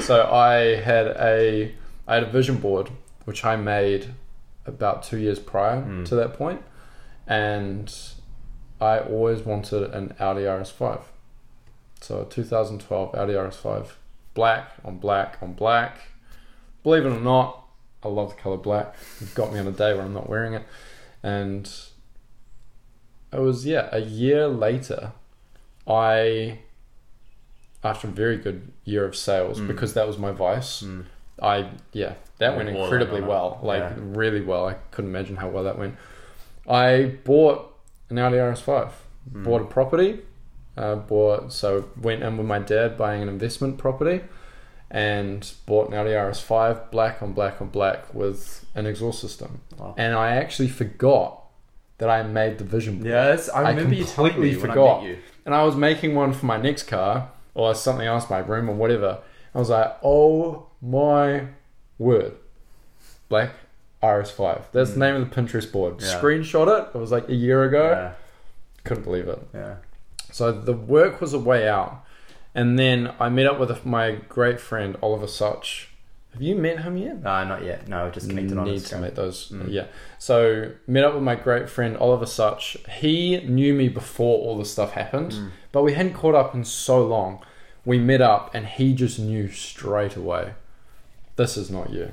So I had a I had a vision board which I made about two years prior Mm. to that point, and I always wanted an Audi RS5. So a 2012 Audi RS5, black on black on black. Believe it or not, I love the color black. It got me on a day where I'm not wearing it, and it was yeah a year later. I after a very good year of sales Mm. because that was my vice. Mm. I yeah, that Went incredibly well, like Yeah. really well. I couldn't imagine how well that went. I bought an Audi RS5, Mm. bought a property, uh, bought so went in with my dad buying an investment property, and bought an Audi RS5 black on black on black with an exhaust system. Wow. And I actually forgot that I made the vision board. Yes, I I remember you completely forgot. You. And I was making one for my next car or something else, my room or whatever. I was like, oh my word. Black RS5. That's the Mm. name of the Pinterest board. Yeah. Screenshot it. It was like a year ago. Yeah, Couldn't believe it. yeah. So the work was a way out. And then I met up with my great friend, Oliver Such. Have you met him yet? No, not yet. No, just connected on need to meet those. Mm. Yeah. So met up with my great friend Oliver Such. He knew me before all this stuff happened, Mm. but we hadn't caught up in so long. We met up, and he just knew straight away, this is not you.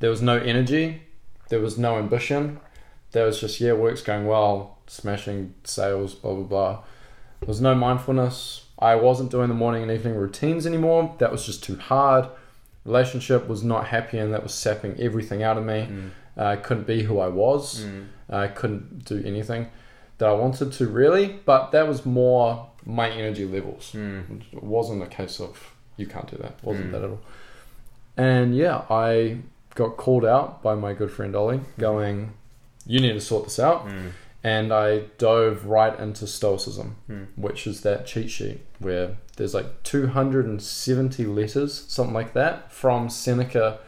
There was no energy. There was no ambition. There was just yeah, work's going well, smashing sales, blah blah blah. There was no mindfulness. I wasn't doing the morning and evening routines anymore. That was just too hard. Relationship was not happy, and that was sapping everything out of me. Mm. Uh, I couldn't be who I was. Mm. I couldn't do anything that I wanted to really. But that was more my energy levels. Mm. It wasn't a case of you can't do that. It wasn't Mm. that at all. And yeah, I got called out by my good friend Ollie, going, "You need to sort this out." Mm. And I dove right into Stoicism, Mm. which is that cheat sheet where there's like 270 letters, something like that, from Seneca.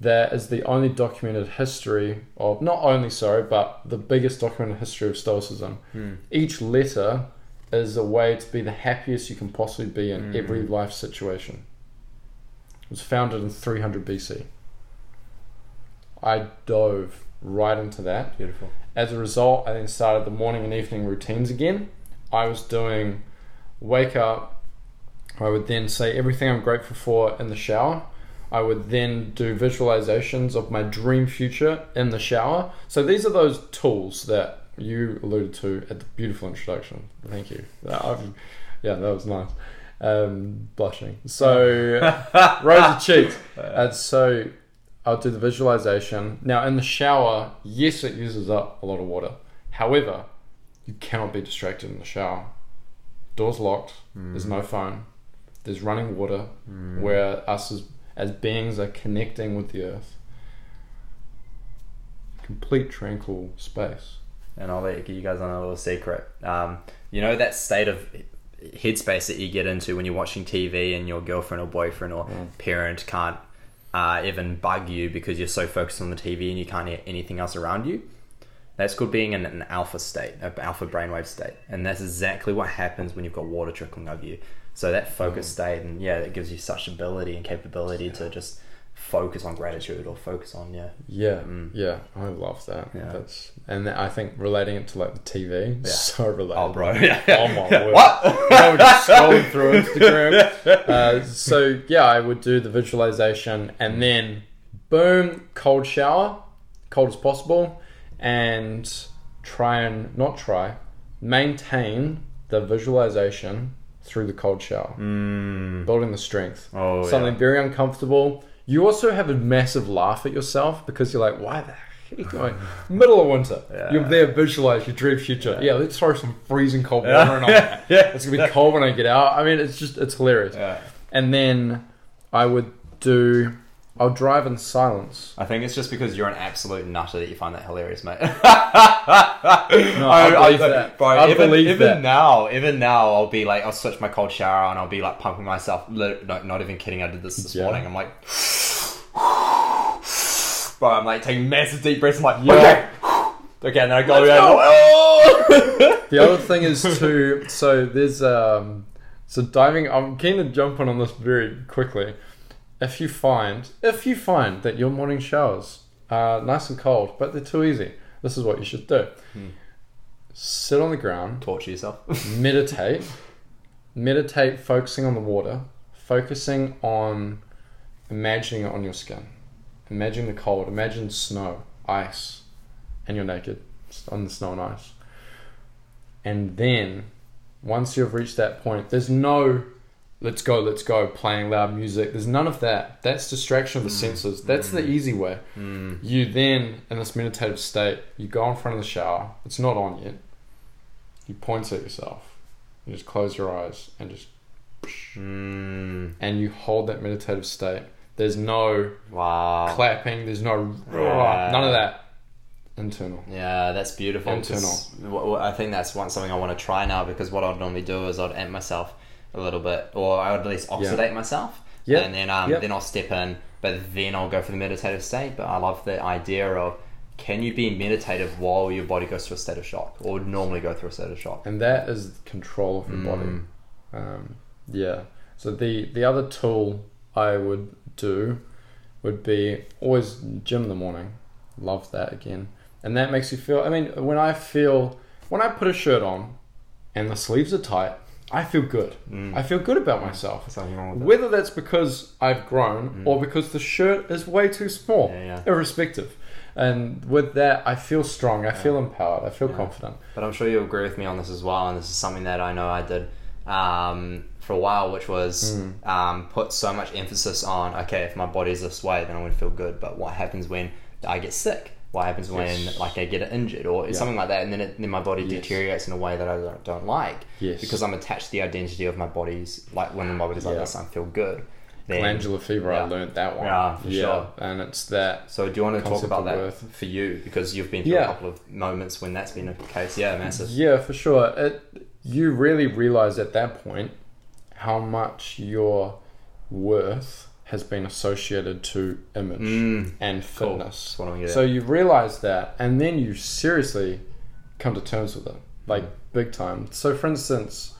That is the only documented history of, not only, sorry, but the biggest documented history of Stoicism. Mm. Each letter is a way to be the happiest you can possibly be in Mm. every life situation. Was founded in 300 BC. I dove right into that. Beautiful. As a result, I then started the morning and evening routines again. I was doing wake up. I would then say everything I'm grateful for in the shower. I would then do visualizations of my dream future in the shower. So these are those tools that you alluded to at the beautiful introduction. Thank you. I've- yeah, that was nice. Um, blushing. So (laughs) rosy cheeks. And so I'll do the visualization. Now in the shower, yes, it uses up a lot of water. However, you cannot be distracted in the shower. Doors locked. There's no phone. There's running water where us as, as beings are connecting with the earth. Complete tranquil space. And I'll let you guys on a little secret. Um, you know that state of headspace that you get into when you're watching TV and your girlfriend or boyfriend or parent can't uh, even bug you because you're so focused on the TV and you can't hear anything else around you. That's called being in an alpha state, an alpha brainwave state, and that's exactly what happens when you've got water trickling over you. So that focus state, and yeah, it gives you such ability and capability to just focus on gratitude or focus on yeah, Yeah, Mm. yeah, I love that. Yeah. That's and I think relating it to like the TV, Yeah. (laughs) so relatable. oh bro, (laughs) yeah, Oh my word. what? (laughs) I was just scrolling through Instagram. Uh, so yeah, I would do the visualization and then boom, cold shower, cold as possible, and try and not try, maintain the visualization through the cold shower, Mm. building the strength. Oh, Something yeah. very uncomfortable. You also have a massive laugh at yourself because you're like, why the heck are you going? Middle of winter. Yeah. You're there, visualize your dream future. Yeah, let's throw some freezing cold water on (laughs) it. yeah, It's gonna be cold when I get out. I mean, it's just it's hilarious. yeah. And then I would do. I'll drive in silence. I think it's just because you're an absolute nutter that you find that hilarious, mate. (laughs) No, I believe that. Bro, I even, believe even that. now, even now, I'll be like, I'll switch my cold shower and I'll be like pumping myself. No, not even kidding. I did this this Yeah. morning. I'm like, (sighs) bro, I'm like taking massive deep breaths. I'm like, Yeah. okay, (sighs) okay, and then I go, Let's (laughs) The other thing is to so there's um so diving. I'm keen to jump in on this very quickly. If you find if you find that your morning showers are nice and cold, but they're too easy, this is what you should do. Hmm. Sit on the ground, torture yourself. (laughs) meditate, meditate, focusing on the water, focusing on imagining it on your skin. Imagine the cold, imagine snow, ice, and you're naked on the snow and ice. And then, once you've reached that point, there's no let's go, let's go, playing loud music. There's none of that. That's distraction of the senses. That's the easy way. Mm. You then, in this meditative state, you go in front of the shower. It's not on yet. You point at yourself. You just close your eyes and just, Mm. and you hold that meditative state. There's no Wow. clapping. There's no Yeah. none of that. Internal. Yeah, that's beautiful. Internal. I think that's one something I want to try now because what I'd normally do is I'd amp myself a little bit, or I would at least oxidate myself, Yeah. and then um, Yep. then I'll step in, but then I'll go for the meditative state. But I love the idea of can you be meditative while your body goes through a state of shock, or would normally go through a state of shock? and that is control of your body. Mm. Um, yeah. So the the other tool I would do would be always gym in the morning. Love that again, and that makes you feel. I mean, when I feel when I put a shirt on, and the sleeves are tight, I feel good. Mm. I feel good about myself. Something wrong with it. Whether that's because I've grown or because the shirt is way too small, Yeah, yeah. irrespective. And with that, I feel strong. I feel empowered. I feel Yeah. confident. But I'm sure you'll agree with me on this as well, and this is something that I know I did um, for a while, which was Mm. um, put so much emphasis on okay, if my body's this way, then I'm going to feel good. But what happens when I get sick? What happens when Yes. like I get injured or Yeah. something like that, and then it, then my body Yes. deteriorates in a way that I don't, don't like Yes. because I'm attached to the identity of my body's like when my body's like Yeah. this, I feel good. Then, Glandular fever, I yeah. learned that one. Yeah, for sure. And it's that. So do you want to talk about that worth. for you because you've been through a couple of moments when that's been the case? Yeah, massive. Yeah, for sure. It, you really realize at that point how much your worth has been associated to image Mm, and cool. fitness. I'm So you realize that, and then you seriously come to terms with it, like big time. So, for instance,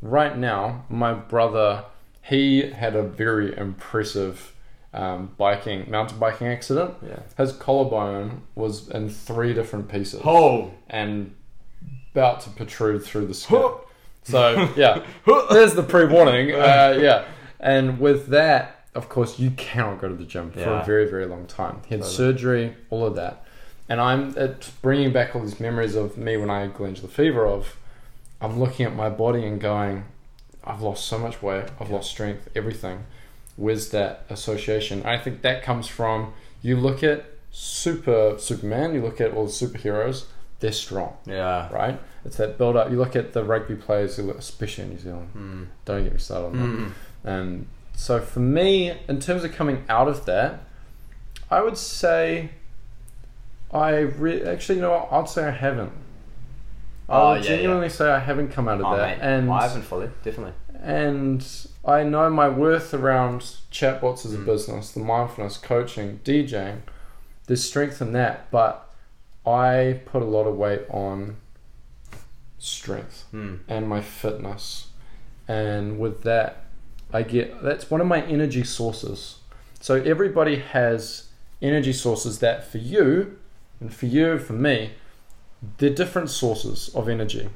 right now, my brother, he had a very impressive um, biking, mountain biking accident. Yeah. His collarbone was in three different pieces Oh. and about to protrude through the skin. so yeah, (laughs) there's the pre-warning. (laughs) Uh, yeah, and with that, of course, you cannot go to the gym for Yeah. a very, very long time. He had Totally. surgery, all of that, and I'm it's bringing back all these memories of me when I had glandular fever. Of I'm looking at my body and going, I've lost so much weight, I've lost strength, everything. Where's that association? I think that comes from you look at super Superman, you look at all the superheroes, they're strong, Yeah. right? It's that build up. You look at the rugby players, who look- especially in New Zealand. Mm. Don't get me started on that. Mm. And so for me, in terms of coming out of that, I would say I re- actually, you know what? I'd say I haven't. Oh, I would yeah, genuinely say I haven't come out of Oh, that, mate. and I haven't fully, definitely. and I know my worth around chatbots as a Mm. business, the mindfulness coaching, DJing. There's strength in that, but I put a lot of weight on strength Mm. and my fitness. And with that, I get that's one of my energy sources. So everybody has energy sources that for you and for you, for me, they're different sources of energy.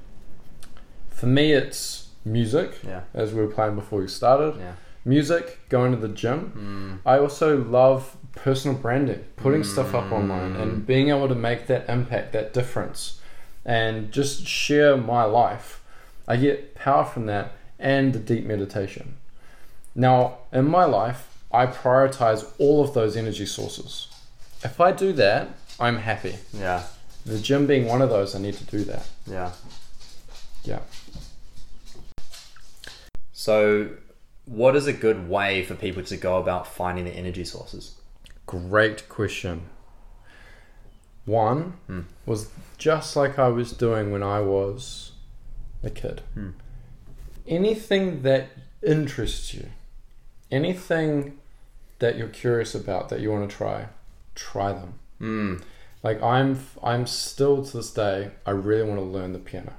For me, it's music, Yeah. as we were playing before we started. Yeah. Music, going to the gym. Mm. I also love personal branding, putting stuff up online Mm. and being able to make that impact, that difference, and just share my life. I get power from that and the deep meditation. Now, in my life, I prioritize all of those energy sources. If I do that, I'm happy. Yeah. The gym being one of those, I need to do that. Yeah. Yeah. So, what is a good way for people to go about finding the energy sources? Great question. One Hmm. was just like I was doing when I was a kid. Hmm. Anything that interests you, anything that you're curious about that you want to try, try them. Mm. Like I'm, I'm still to this day, I really want to learn the piano.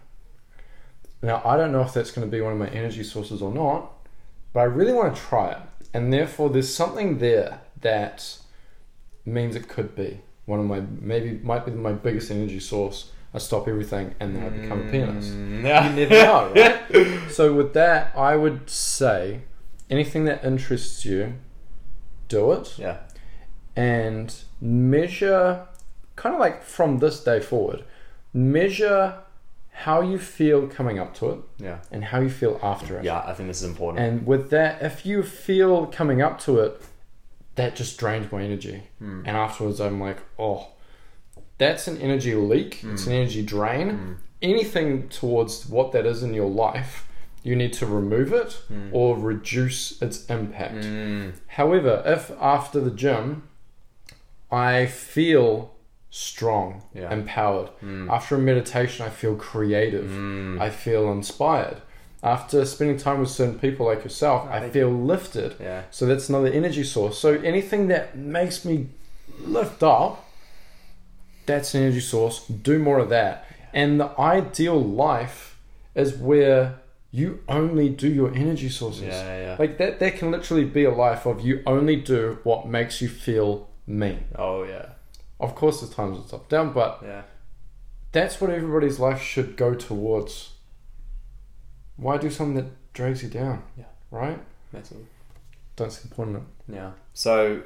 Now I don't know if that's going to be one of my energy sources or not, but I really want to try it, and therefore there's something there that means it could be one of my maybe might be my biggest energy source. I stop everything and then I become a pianist. Mm. You never (laughs) know, right? so with that, I would say anything that interests you, do it Yeah. and measure kind of like from this day forward measure how you feel coming up to it Yeah. and how you feel after it Yeah. I think this is important. and with that if you feel coming up to it that just drains my energy Mm. and afterwards i'm like oh that's an energy leak it's an energy drain Mm. anything towards what that is in your life you need to remove it Mm. or reduce its impact Mm. However, if after the gym I feel strong, Yeah. empowered, Mm. after a meditation I feel creative, Mm. I feel inspired. After spending time with certain people like yourself, I thank feel lifted. Yeah. So that's another energy source. So anything that makes me lift up, that's an energy source. Do more of that. And the ideal life is where you only do your energy sources. Yeah. Yeah. Like that, that can literally be a life of you only do what makes you feel me. Oh yeah. Of course, there's times it's up down, but Yeah. that's what everybody's life should go towards. Why do something that drags you down? Yeah. Right? That's all. Don't see the point in it. Yeah. So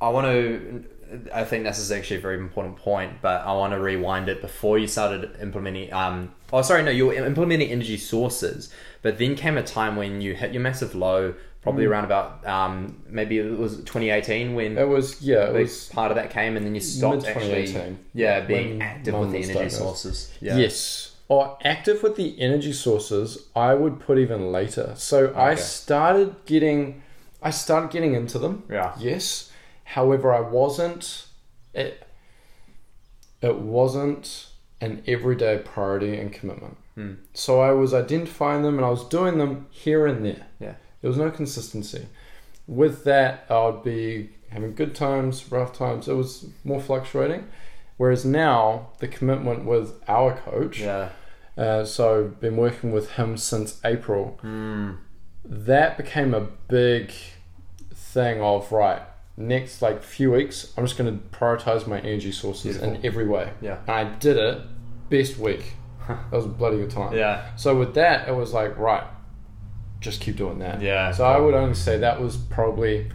I want to. I think this is actually a very important point, but I want to rewind it before you started implementing. Um. Oh, sorry. No, you were implementing energy sources, but then came a time when you hit your massive low. Probably Mm. around about um maybe it was 2018 when It was yeah, it was part of that came, and then you stopped actually. 2018. Yeah, being active with the energy diagnosed. sources. Yeah. Yes. Or active with the energy sources, I would put even later. So I started getting I started getting into them. Yeah. Yes. However, I wasn't it it wasn't an everyday priority and commitment. Hmm. So I was identifying them and I was doing them here and there. Yeah. There was no consistency. With that, I would be having good times, rough times. It was more fluctuating. Whereas now, the commitment with our coach, Yeah. uh, so been working with him since April, Mm. that became a big thing of right next like few weeks i'm just going to prioritize my energy sources in every way Yeah. and i did it best week (laughs) that was a bloody good time Yeah. so with that it was like right just keep doing that Yeah. so i would only say that was probably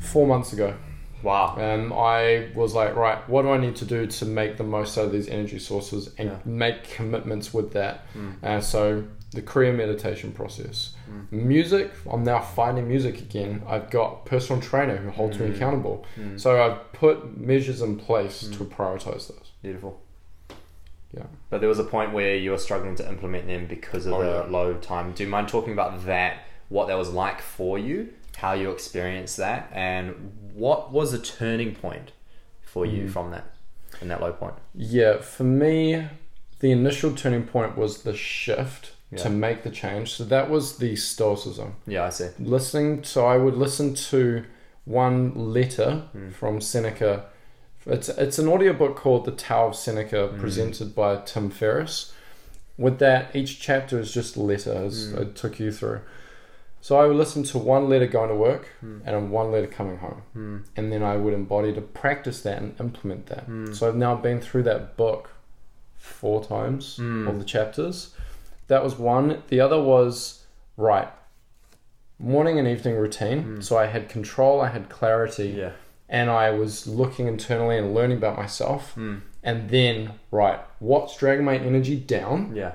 four months ago Wow. and i was like right what do i need to do to make the most out of these energy sources and Yeah. make commitments with that Mm. and so the Kriya meditation process. Mm. Music, I'm now finding music again. I've got personal trainer who holds me Mm. accountable. Mm. So I've put measures in place Mm. to prioritize those. Beautiful. Yeah. But there was a point where you were struggling to implement them because of Oh, the yeah. low time. Do you mind talking about that? What that was like for you, how you experienced that, and what was the turning point for you Mm. from that, in that low point? Yeah, for me, the initial turning point was the shift Yeah. to make the change. So that was the stoicism. Yeah, I see. Listening, so I would listen to one letter Mm. from Seneca. It's it's an audiobook called The Tao of Seneca, Mm. presented by Tim Ferriss. With that, each chapter is just letters. letter, Mm. I took you through. So I would listen to one letter going to work Mm. and one letter coming home Mm. and then I would embody to practice that and implement that. Mm. So I've now been through that book four times, all the chapters. That was one. The other was right morning and evening routine. Mm. So I had control, I had clarity, Yeah. and I was looking internally and learning about myself. Mm. And then right, what's dragging my energy down? Yeah.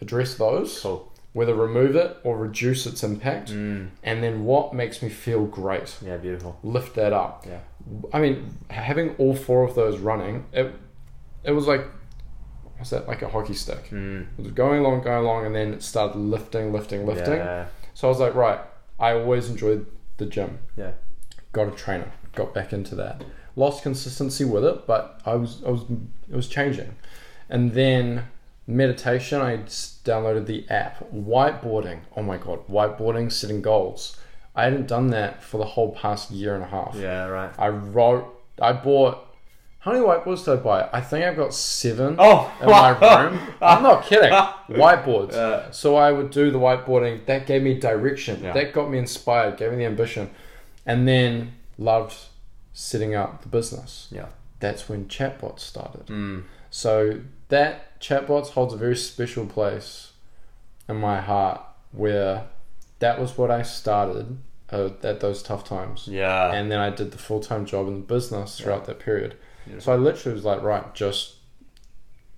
Address those, Cool. whether remove it or reduce its impact. Mm. And then what makes me feel great? Yeah, beautiful. Lift that up. Yeah. I mean, having all four of those running, it it was like what's that? Like a hockey stick. Mm. It was going along, going along, and then it started lifting, lifting, lifting. Yeah. So I was like, right. I always enjoyed the gym. Yeah. Got a trainer. Got back into that. Lost consistency with it, but I was I was it was changing. And then meditation, I downloaded the app. Whiteboarding. Oh my god, whiteboarding, setting goals. I hadn't done that for the whole past year and a half. Yeah, right. I wrote. I bought. How many whiteboards did I buy? I think I've got seven Oh, in my (laughs) room. I'm not kidding. (laughs) Whiteboards. Uh, So I would do the whiteboarding. That gave me direction. Yeah. That got me inspired. Gave me the ambition, and then loved setting up the business. yeah. That's when chatbots started. Mm. So that chatbots holds a very special place in my heart, where that was what I started uh, at those tough times Yeah. and then I did the full time job in the business throughout that period. So I literally was like, right, just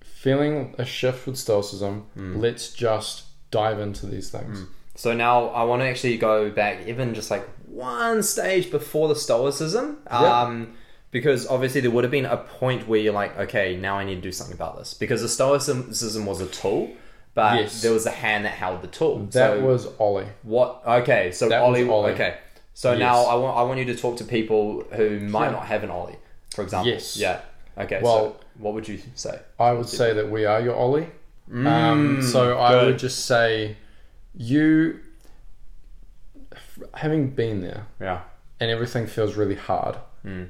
feeling a shift with stoicism. Mm. Let's just dive into these things. So now I want to actually go back even just like one stage before the Stoicism. Yeah. Um, because obviously there would have been a point where you're like, okay, now I need to do something about this. Because the Stoicism was a tool, but Yes. there was a hand that held the tool. That so was Ollie. what? Okay, so Ollie, Ollie. Okay, so Yes. now I want I want you to talk to people who might Yeah. not have an Ollie, for example. Yes. Yeah. Okay. Well- so what would you say? I would say that we are your Ollie. Um, Mm, so I good. would just say, you, having been there Yeah. and everything feels really hard, Mm.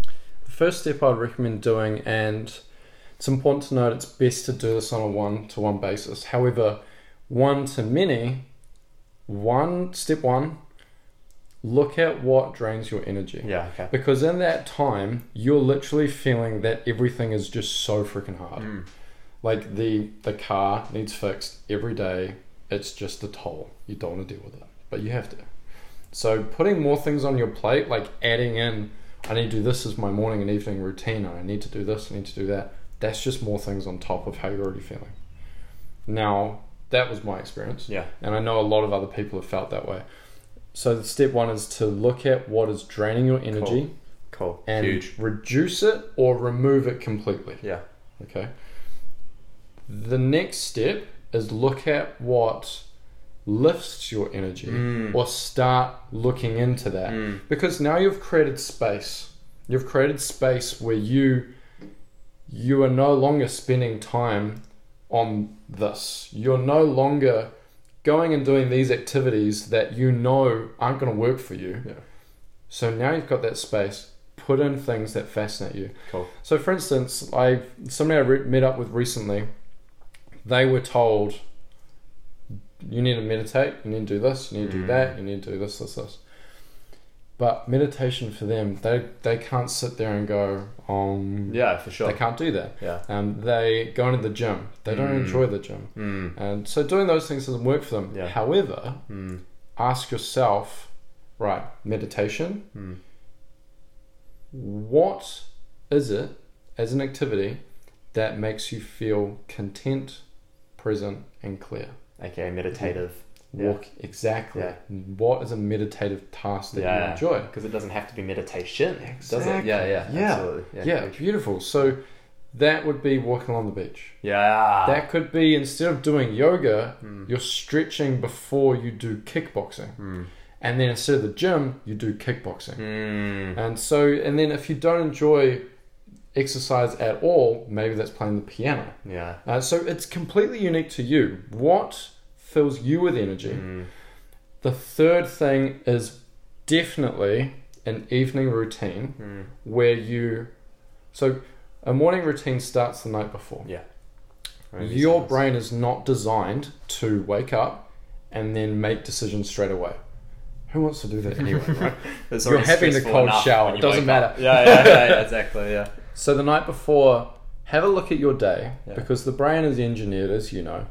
the first step I'd recommend doing, and it's important to note it's best to do this on a one to one basis. However, one to many, one step one, look at what drains your energy. Yeah. Okay. Because in that time, you're literally feeling that everything is just so freaking hard. Mm. Like the the car needs fixed every day. It's just a toll. You don't want to deal with it, but you have to. So putting more things on your plate, like adding in, I need to do this as my morning and evening routine, and I need to do this, I need to do that. That's just more things on top of how you're already feeling. Now, that was my experience, Yeah. and I know a lot of other people have felt that way. So the step one is to look at what is draining your energy Cool. and Huge. reduce it or remove it completely. Yeah. Okay. The next step is look at what lifts your energy Mm. or start looking into that Mm. because now you've created space. You've created space where you you are no longer spending time on this. You're no longer going and doing these activities that you know aren't going to work for you. Yeah. So now you've got that space. Put in things that fascinate you. Cool. So, for instance, I somebody I re- met up with recently, they were told, "You need to meditate. You need to do this. You need to do Mm. that. You need to do this, this, this." But meditation for them, they they can't sit there and go, um, Yeah, for sure. they can't do that. Yeah. Um, they go into the gym. They don't Mm. enjoy the gym, Mm. and so doing those things doesn't work for them. Yeah. However, Mm. ask yourself, right, meditation. Mm. What is it as an activity that makes you feel content, present, and clear? Okay, meditative. Walk exactly. What is a meditative task that you enjoy? Because it doesn't have to be meditation, does it? Yeah, yeah, Yeah. absolutely. Yeah, beautiful. So that would be walking along the beach. yeah. That could be instead of doing yoga, Mm. you're stretching before you do kickboxing. Mm. And then instead of the gym, you do kickboxing. Mm. And so, and then if you don't enjoy exercise at all, maybe that's playing the piano. Yeah. Uh, so it's completely unique to you. What fills you with energy? Mm. The third thing is definitely an evening routine Mm. where you. So a morning routine starts the night before. Maybe Your brain is not designed to wake up and then make decisions straight away. Who wants to do that anyway, (laughs) right? You're having a cold shower, it doesn't matter. Yeah, yeah, yeah, yeah, (laughs) exactly. Yeah. So the night before, have a look at your day Yeah. because the brain is engineered, as you know,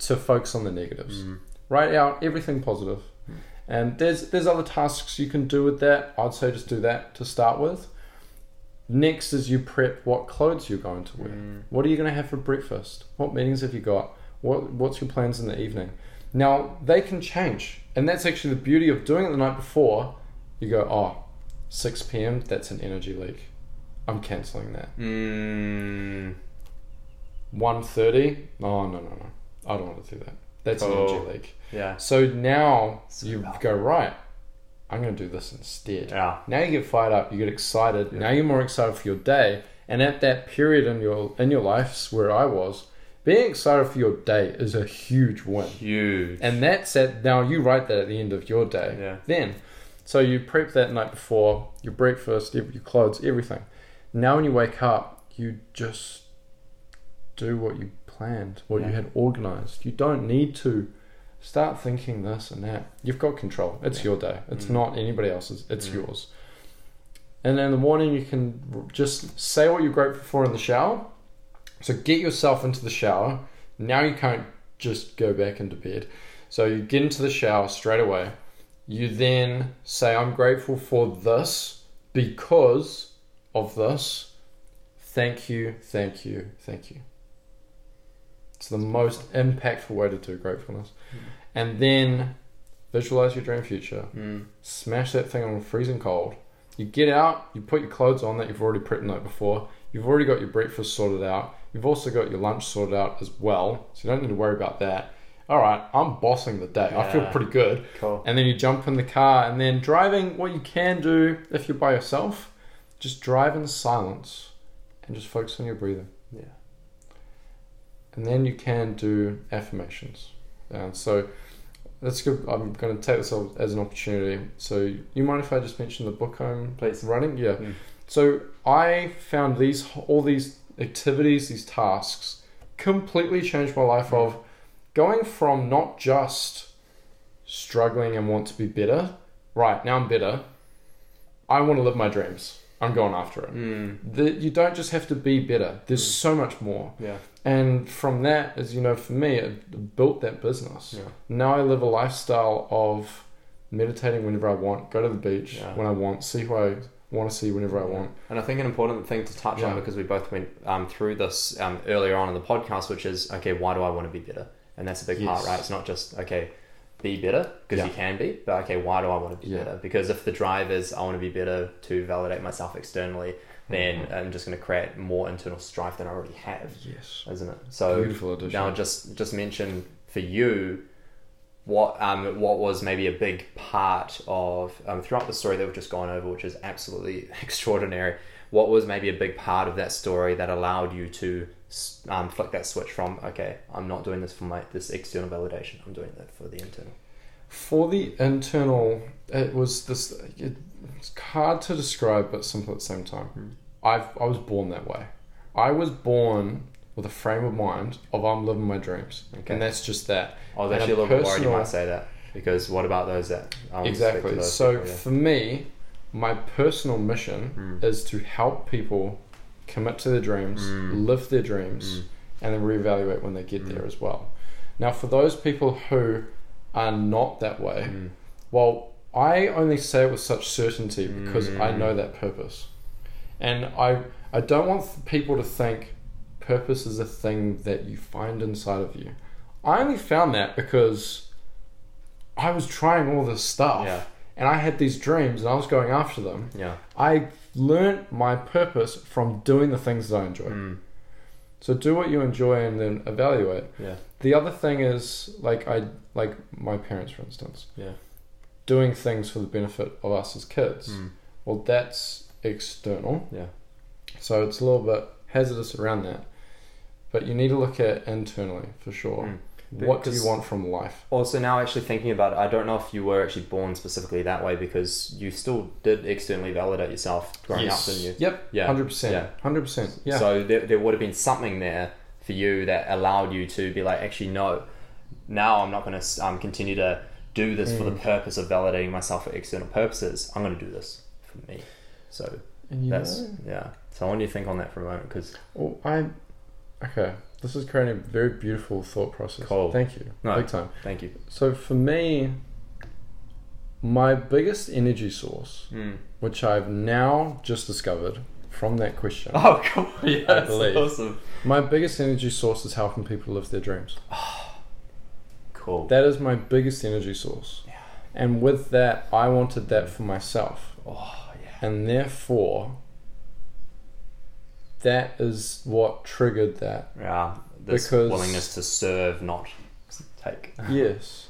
to focus on the negatives. Mm. Write out everything positive. Mm. And there's there's other tasks you can do with that. I'd say just do that to start with. Next is you prep what clothes you're going to wear. Mm. What are you going to have for breakfast? What meetings have you got? What what's your plans in the evening? Now they can change, and that's actually the beauty of doing it the night before. You go, oh, 6 p.m. That's an energy leak. I'm cancelling that. Mm. 1.30 Oh no no no! I don't want to do that. That's an Cool. energy leak. Yeah. So now So you powerful. go right. I'm going to do this instead. Yeah. Now you get fired up. You get excited. Yeah. Now you're more excited for your day. And at that period in your in your life where I was, being excited for your day is a huge win. Huge. And that's at now you write that at the end of your day. Yeah. Then, so you prep that night before your breakfast, your clothes, everything. Now when you wake up, you just do what you planned, what Yeah. you had organized. You don't need to start thinking this and that. You've got control. It's Yeah. your day. It's Mm. not anybody else's. It's Mm. yours. And then in the morning, you can just say what you're grateful for in the shower. So get yourself into the shower. Now you can't just go back into bed. So you get into the shower straight away. You then say, I'm grateful for this because of this. Thank you, thank you, thank you. It's the most impactful way to do gratefulness. And then visualize your dream future. Mm. Smash that thing on freezing cold. You get out, you put your clothes on that you've already prepped the night before. You've already got your breakfast sorted out. You've also got your lunch sorted out as well. So you don't need to worry about that. All right, I'm bossing the day. I feel pretty good. Cool. And then you jump in the car and then driving, what you can do if you're by yourself, just drive in silence and just focus on your breathing. And then you can do affirmations. And so that's good. I'm going to take this as an opportunity. So you mind if I just mention the book I'm Please. running? Yeah. Mm. So I found these all these activities, these tasks, completely changed my life. Of going from not just struggling and want to be better. Right now I'm better. I want to live my dreams. I'm going after it. Mm. The, you don't just have to be better. There's Mm. so much more. Yeah. And from that, as you know, for me, it built that business. Yeah. Now I live a lifestyle of meditating whenever I want, go to the beach Yeah. when I want, see who I want to see whenever I want. And I think an important thing to touch on because we both went um, through this um, earlier on in the podcast, which is okay, why do I want to be better? And that's a big part, right? It's not just okay, be better because Yeah. you can be, but okay, why do I want to be Yeah. better? Because if the drive is I want to be better to validate myself externally, then Mhm. I'm just going to create more internal strife than I already have, Yes. isn't it? So Beautiful addition. now just just mention for you what um what was maybe a big part of um, throughout the story that we've just gone over, which is absolutely (laughs) extraordinary. What was maybe a big part of that story that allowed you to um, flick that switch from okay, I'm not doing this for my this external validation. I'm doing that for the internal. For the internal, it was this. It, it's hard to describe, but simple at the same time. Mm. I've I was born that way. I was born with a frame of mind of I'm living my dreams, Okay. and that's just that. I was actually a a little bit worried you might say that because what about those that I won't speak to exactly. those So people, yeah. for me, my personal mission Mm. is to help people commit to their dreams, Mm. live their dreams, Mm. and then reevaluate when they get Mm. there as well. Now, for those people who are not that way, Mm. well, I only say it with such certainty because I Mm. know that purpose, and I I don't want people to think purpose is a thing that you find inside of you. I only found that because I was trying all this stuff. Yeah. And I had these dreams and I was going after them. Yeah. I learned my purpose from doing the things that I enjoy. Mm. So do what you enjoy and then evaluate. Yeah. The other thing is like I like my parents for instance. Yeah. Doing things for the benefit of us as kids. Mm. Well that's external. Yeah. So it's a little bit hazardous around that. But you need to look at internally for sure. Mm. What do you want from life? Also, now actually thinking about it, I don't know if you were actually born specifically that way because you still did externally validate yourself growing up, didn't you? Yep. Yeah. Hundred percent. Yeah. Hundred percent. Yeah. So there, there would have been something there for you that allowed you to be like, actually, no, now I'm not going to um, continue to do this for the Mm. purpose of validating myself for external purposes. I'm going to do this for me. So that's know- yeah. So I want you to think on that for a moment because Well, I okay. This is creating a very beautiful thought process. Cool. Thank you. No. Big time. thank you. So for me, my biggest energy source, Mm. which I've now just discovered from that question, Oh, cool. Yeah, that's awesome. my biggest energy source is helping people live their dreams. (sighs) Cool. That is my biggest energy source. Yeah. And with that, I wanted that for myself. oh, yeah. And therefore, that is what triggered that. Yeah. This Because- willingness to serve, not take. Yes.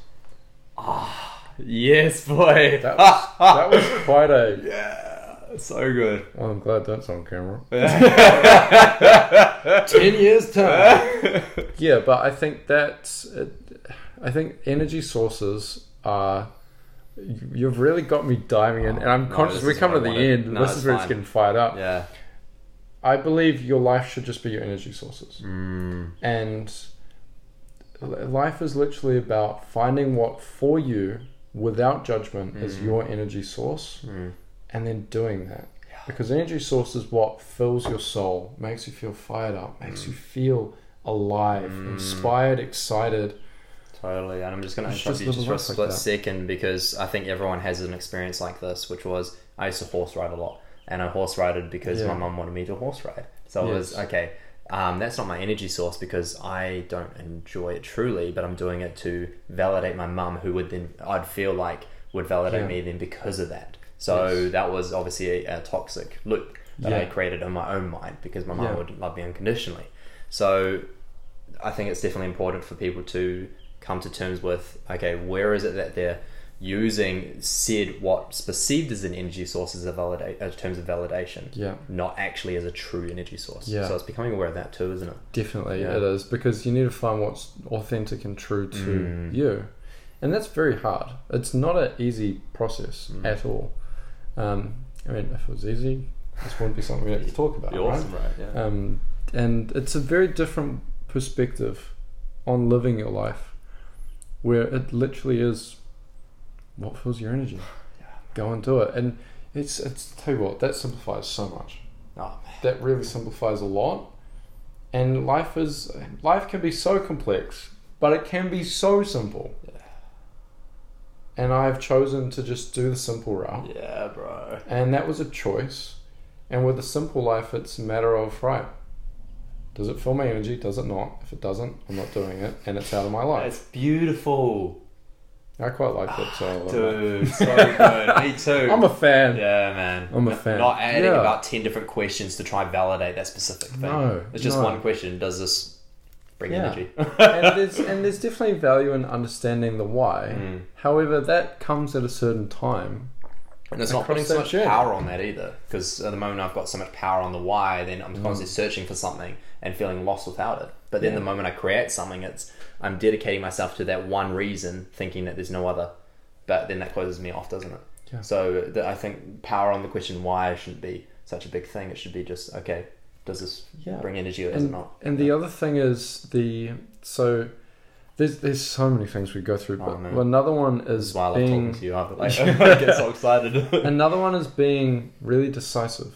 ah Yes, boy. That was, that was (laughs) quite a. yeah. So good. Well, I'm glad that's on camera. (laughs) Ten years time. (laughs) Yeah, but I think that's. It, I think energy sources are. you- You've really got me diving in, and I'm No, conscious we're coming to the wanted. end. No, this is where it's getting fired up. yeah. I believe your life should just be your energy sources. Mm. And life is literally about finding what for you without judgment is Mhm. your energy source Mm. and then doing that. Yeah. Because energy source is what fills your soul, makes you feel fired up, makes you feel alive, Mm. inspired, excited. Totally, and I'm just going to It's interrupt you just for a little life like split second because I think everyone has an experience like this, which was I used to horse ride a lot, and I horse rided because Yeah. my mum wanted me to horse ride. So it was okay. Um, that's not my energy source because I don't enjoy it truly, but I'm doing it to validate my mum, who would then I'd feel like would validate Yeah. me then because of that. So Yes. that was obviously a, a toxic loop that I created in my own mind because my mum Yeah. would love me unconditionally. So I think it's definitely important for people to come to terms with okay, where is it that they're using said what's perceived as an energy source as a validate in terms of validation, Yeah, not actually as a true energy source. Yeah. So it's becoming aware of that too, isn't it? definitely Yeah. it is because you need to find what's authentic and true to Mm. you. And that's very hard. It's not an easy process Mm. at all. Um, I mean, if it was easy, this wouldn't be something we have to talk about, right? right? Yeah. Um, and it's a very different perspective on living your life, where it literally is what fills your energy. (sighs) Yeah. Go and do it, and it's it's tell you what that simplifies so much. oh. That really simplifies a lot, and life is life can be so complex, but it can be so simple. Yeah. And I've chosen to just do the simple route. Yeah, bro. And that was a choice. And with a simple life, it's a matter of, right, does it fill my energy? Does it not? If it doesn't, I'm not doing it. And it's out of my life. It's beautiful, I quite like that style. (sighs) dude. So good. Me (laughs) too. I'm a fan. Yeah, man. I'm a fan. Not adding Yeah. about 10 different questions to try and validate that specific thing. No, It's just no. one question. Does this bring Yeah. energy? and, there's, (laughs) and there's definitely value in understanding the why. Mm. However, that comes at a certain time. And it's not putting so much journey. power on that either. Because at the moment I've got so much power on the why, then I'm Mm. constantly searching for something and feeling lost without it. But then Yeah. the moment I create something, it's I'm dedicating myself to that one reason, thinking that there's no other. But then that closes me off, doesn't it? Yeah. So the, I think power on the question why shouldn't be such a big thing. It should be just okay. Does this Yeah. bring energy or does it not? and the other thing is the so there's there's so many things we go through, Oh, but man. another one is is why I being talking to you. I, like, (laughs) (laughs) I get so excited. (laughs) Another one is being really decisive.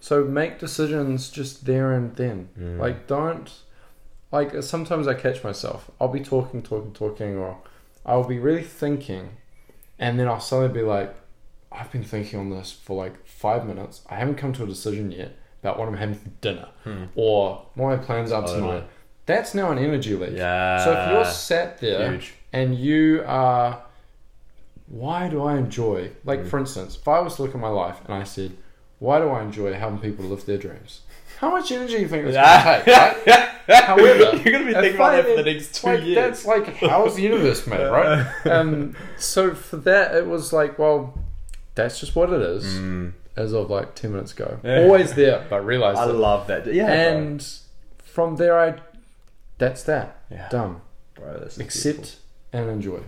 So make decisions just there and then. Mm. Like don't like sometimes I catch myself. I'll be talking, talking, talking, or I'll be really thinking, and then I'll suddenly be like, I've been thinking on this for like five minutes. I haven't come to a decision yet about what I'm having for dinner Hmm. or what my plans are Totally. tonight. That's now an energy leak. Yeah. So if you're sat there Huge. and you are, why do I enjoy? Like Mm. for instance, if I was to look at my life and I said, why do I enjoy helping people live their dreams? How much energy do you think it's going to take? Right? (laughs) However, you're gonna be thinking about that for the next two like, years. That's like how's the universe made, right? (laughs) um, so for that, it was like, well, that's just what it is. Mm. As of like ten minutes ago, Yeah. always there, but realized (laughs) I it. love that. Yeah, and from there, I that's that Yeah. done. bro, bro Accept beautiful. and enjoy.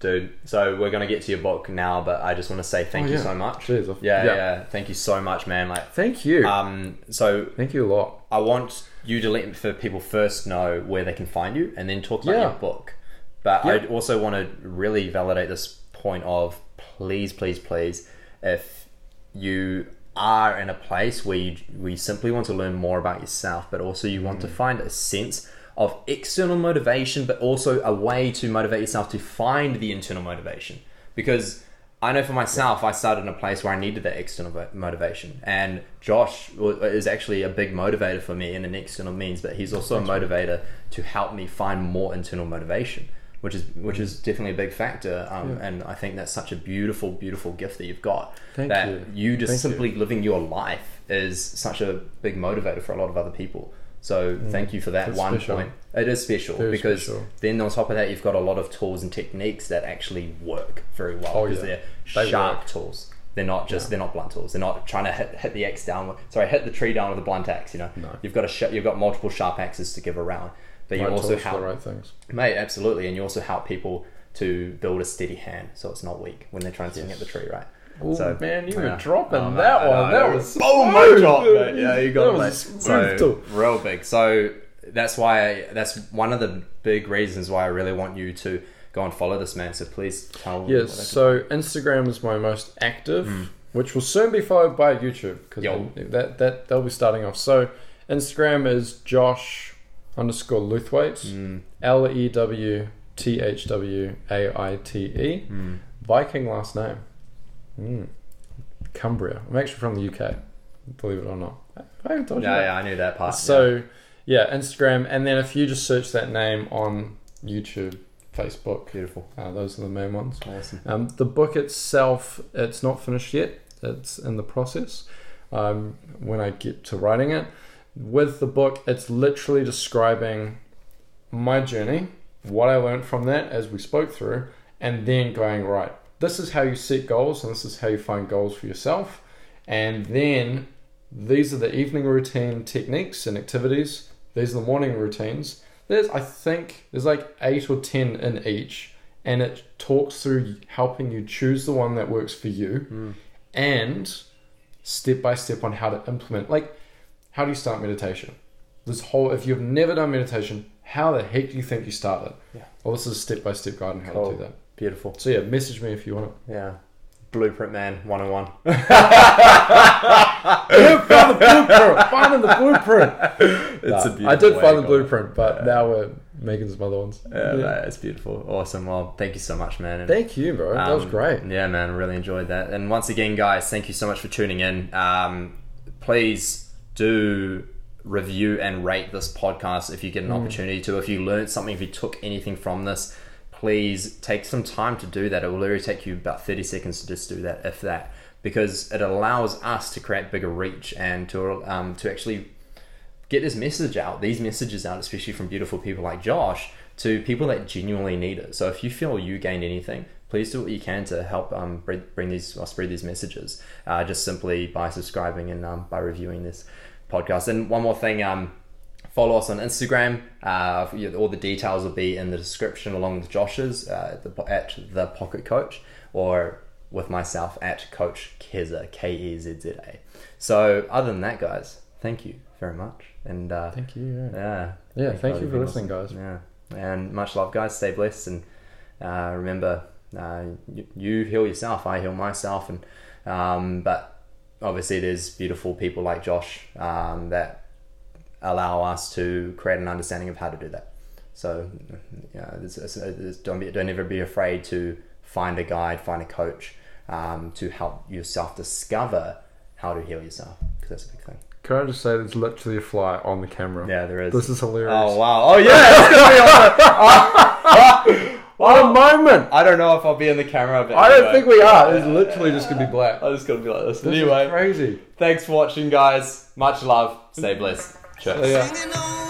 Dude. So we're gonna get to your book now, but I just want to say thank Oh, you yeah. so much. Cheers. Yeah, yeah, Thank you so much, man. Like, Thank you. um, so Thank you a lot. I want you to let for people first know where they can find you, and then talk about Yeah. your book. But Yeah. I also want to really validate this point of please, please, please, if you are in a place where you, where you simply want to learn more about yourself, but also you Mm. want to find a sense of external motivation, but also a way to motivate yourself to find the internal motivation. Because I know for myself, I started in a place where I needed that external motivation, and Josh is actually a big motivator for me in an external means, but he's also a motivator to help me find more internal motivation, which is which is definitely a big factor. Um, Yeah. And I think that's such a beautiful, beautiful gift that you've got. Thank that you. just Thank you. simply living your life is such a big motivator for a lot of other people. So thank you for that Mm. That's one special. point. It is special Very because special. then on top of that, you've got a lot of tools and techniques that actually work very well Oh, because yeah. they're They sharp work. tools. They're not just they're not blunt tools. They're not trying to hit, hit the X down. With, sorry, hit the tree down with a blunt axe. You know, No. you've got a sh- you've got multiple sharp axes to give around, but you also help the right things. Mate, absolutely, and you also help people to build a steady hand, so it's not weak when they're trying to swing at the tree, right? Oh So, man, you yeah. were dropping Oh, that I one. know. That was boom, my drop, mate. Yeah, you got that it, was mate. a smooth So real big. So that's why I, that's one of the big reasons why I really want you to go and follow this man. So please tell. Yes, so Instagram is my most active, which will soon be followed by YouTube because that that they'll be starting off. So Instagram is Josh underscore Lewthwaite, Mm, L E W T H W A I T E, mm. Viking last name, mm. Cumbria. I'm actually from the UK, believe it or not. I haven't told you Yeah, that. yeah, I knew that part. So yeah, Instagram, and then if you just search that name on YouTube, Facebook, beautiful, uh, those are the main ones. awesome. Um, the book itself, it's not finished yet. It's in the process. Um, when I get to writing it, with the book, it's literally describing my journey, what I learned from that as we spoke through, and then going right. This is how you set goals, and this is how you find goals for yourself. And then these are the evening routine techniques and activities. These are the morning routines. There's, I think, there's like eight or ten in each, and it talks through helping you choose the one that works for you, Mm. and step by step on how to implement. Like, how do you start meditation? This whole, if you've never done meditation, how the heck do you think you started? Yeah. Well, this is a step by step guide on how Cool. to do that. Beautiful. So yeah, message me if you want it. Yeah. Blueprint man, one on one. it. find the blueprint. Finding the blueprint. It's a Nah, beautiful I did find the blueprint, but Yeah. now we're making some other ones. Yeah, that is beautiful. Awesome. Well, thank you so much, man. And, Thank you, bro. that was um, great. Yeah, man, really enjoyed that. And once again, guys, thank you so much for tuning in. Um, please do review and rate this podcast if you get an Mm. opportunity to. If you learned something, if you took anything from this, please take some time to do that. It will literally take you about 30 seconds to just do that, if that, because it allows us to create bigger reach and to, um, to actually get this message out, these messages out, especially from beautiful people like Josh, to people that genuinely need it. So if you feel you gained anything, please do what you can to help um, bring, these or spread these messages. Uh, just simply by subscribing and um, by reviewing this podcast. And one more thing. Um, follow us on Instagram. Uh, all the details will be in the description along with Josh's uh, at, the, at the Pocket Coach or with myself at Coach Kezza K E Z Z A. So other than that, guys, thank you very much, and uh, Thank you. Yeah, yeah, yeah Thank thank you for listening, guys. yeah, and much love, guys. Stay blessed, and uh, remember, uh, you, you heal yourself. I heal myself, and um, but obviously, there's beautiful people like Josh um, that allow us to create an understanding of how to do that. So, yeah, it's, it's, it's, don't be, don't ever be afraid to find a guide, find a coach um, to help yourself discover how to heal yourself, because that's a big thing. Can I just say there's literally a fly on the camera? Yeah, there is. This is hilarious. Oh wow! Oh yeah, it's gonna be on. (laughs) What a moment! I don't know if I'll be in the camera. But I don't anyway. think we are. It's literally just gonna be black. (laughs) I'm just gonna be like this. This is anyway, crazy. thanks for watching, guys. Much love. Stay blessed. Cheers. So, yeah. Singing on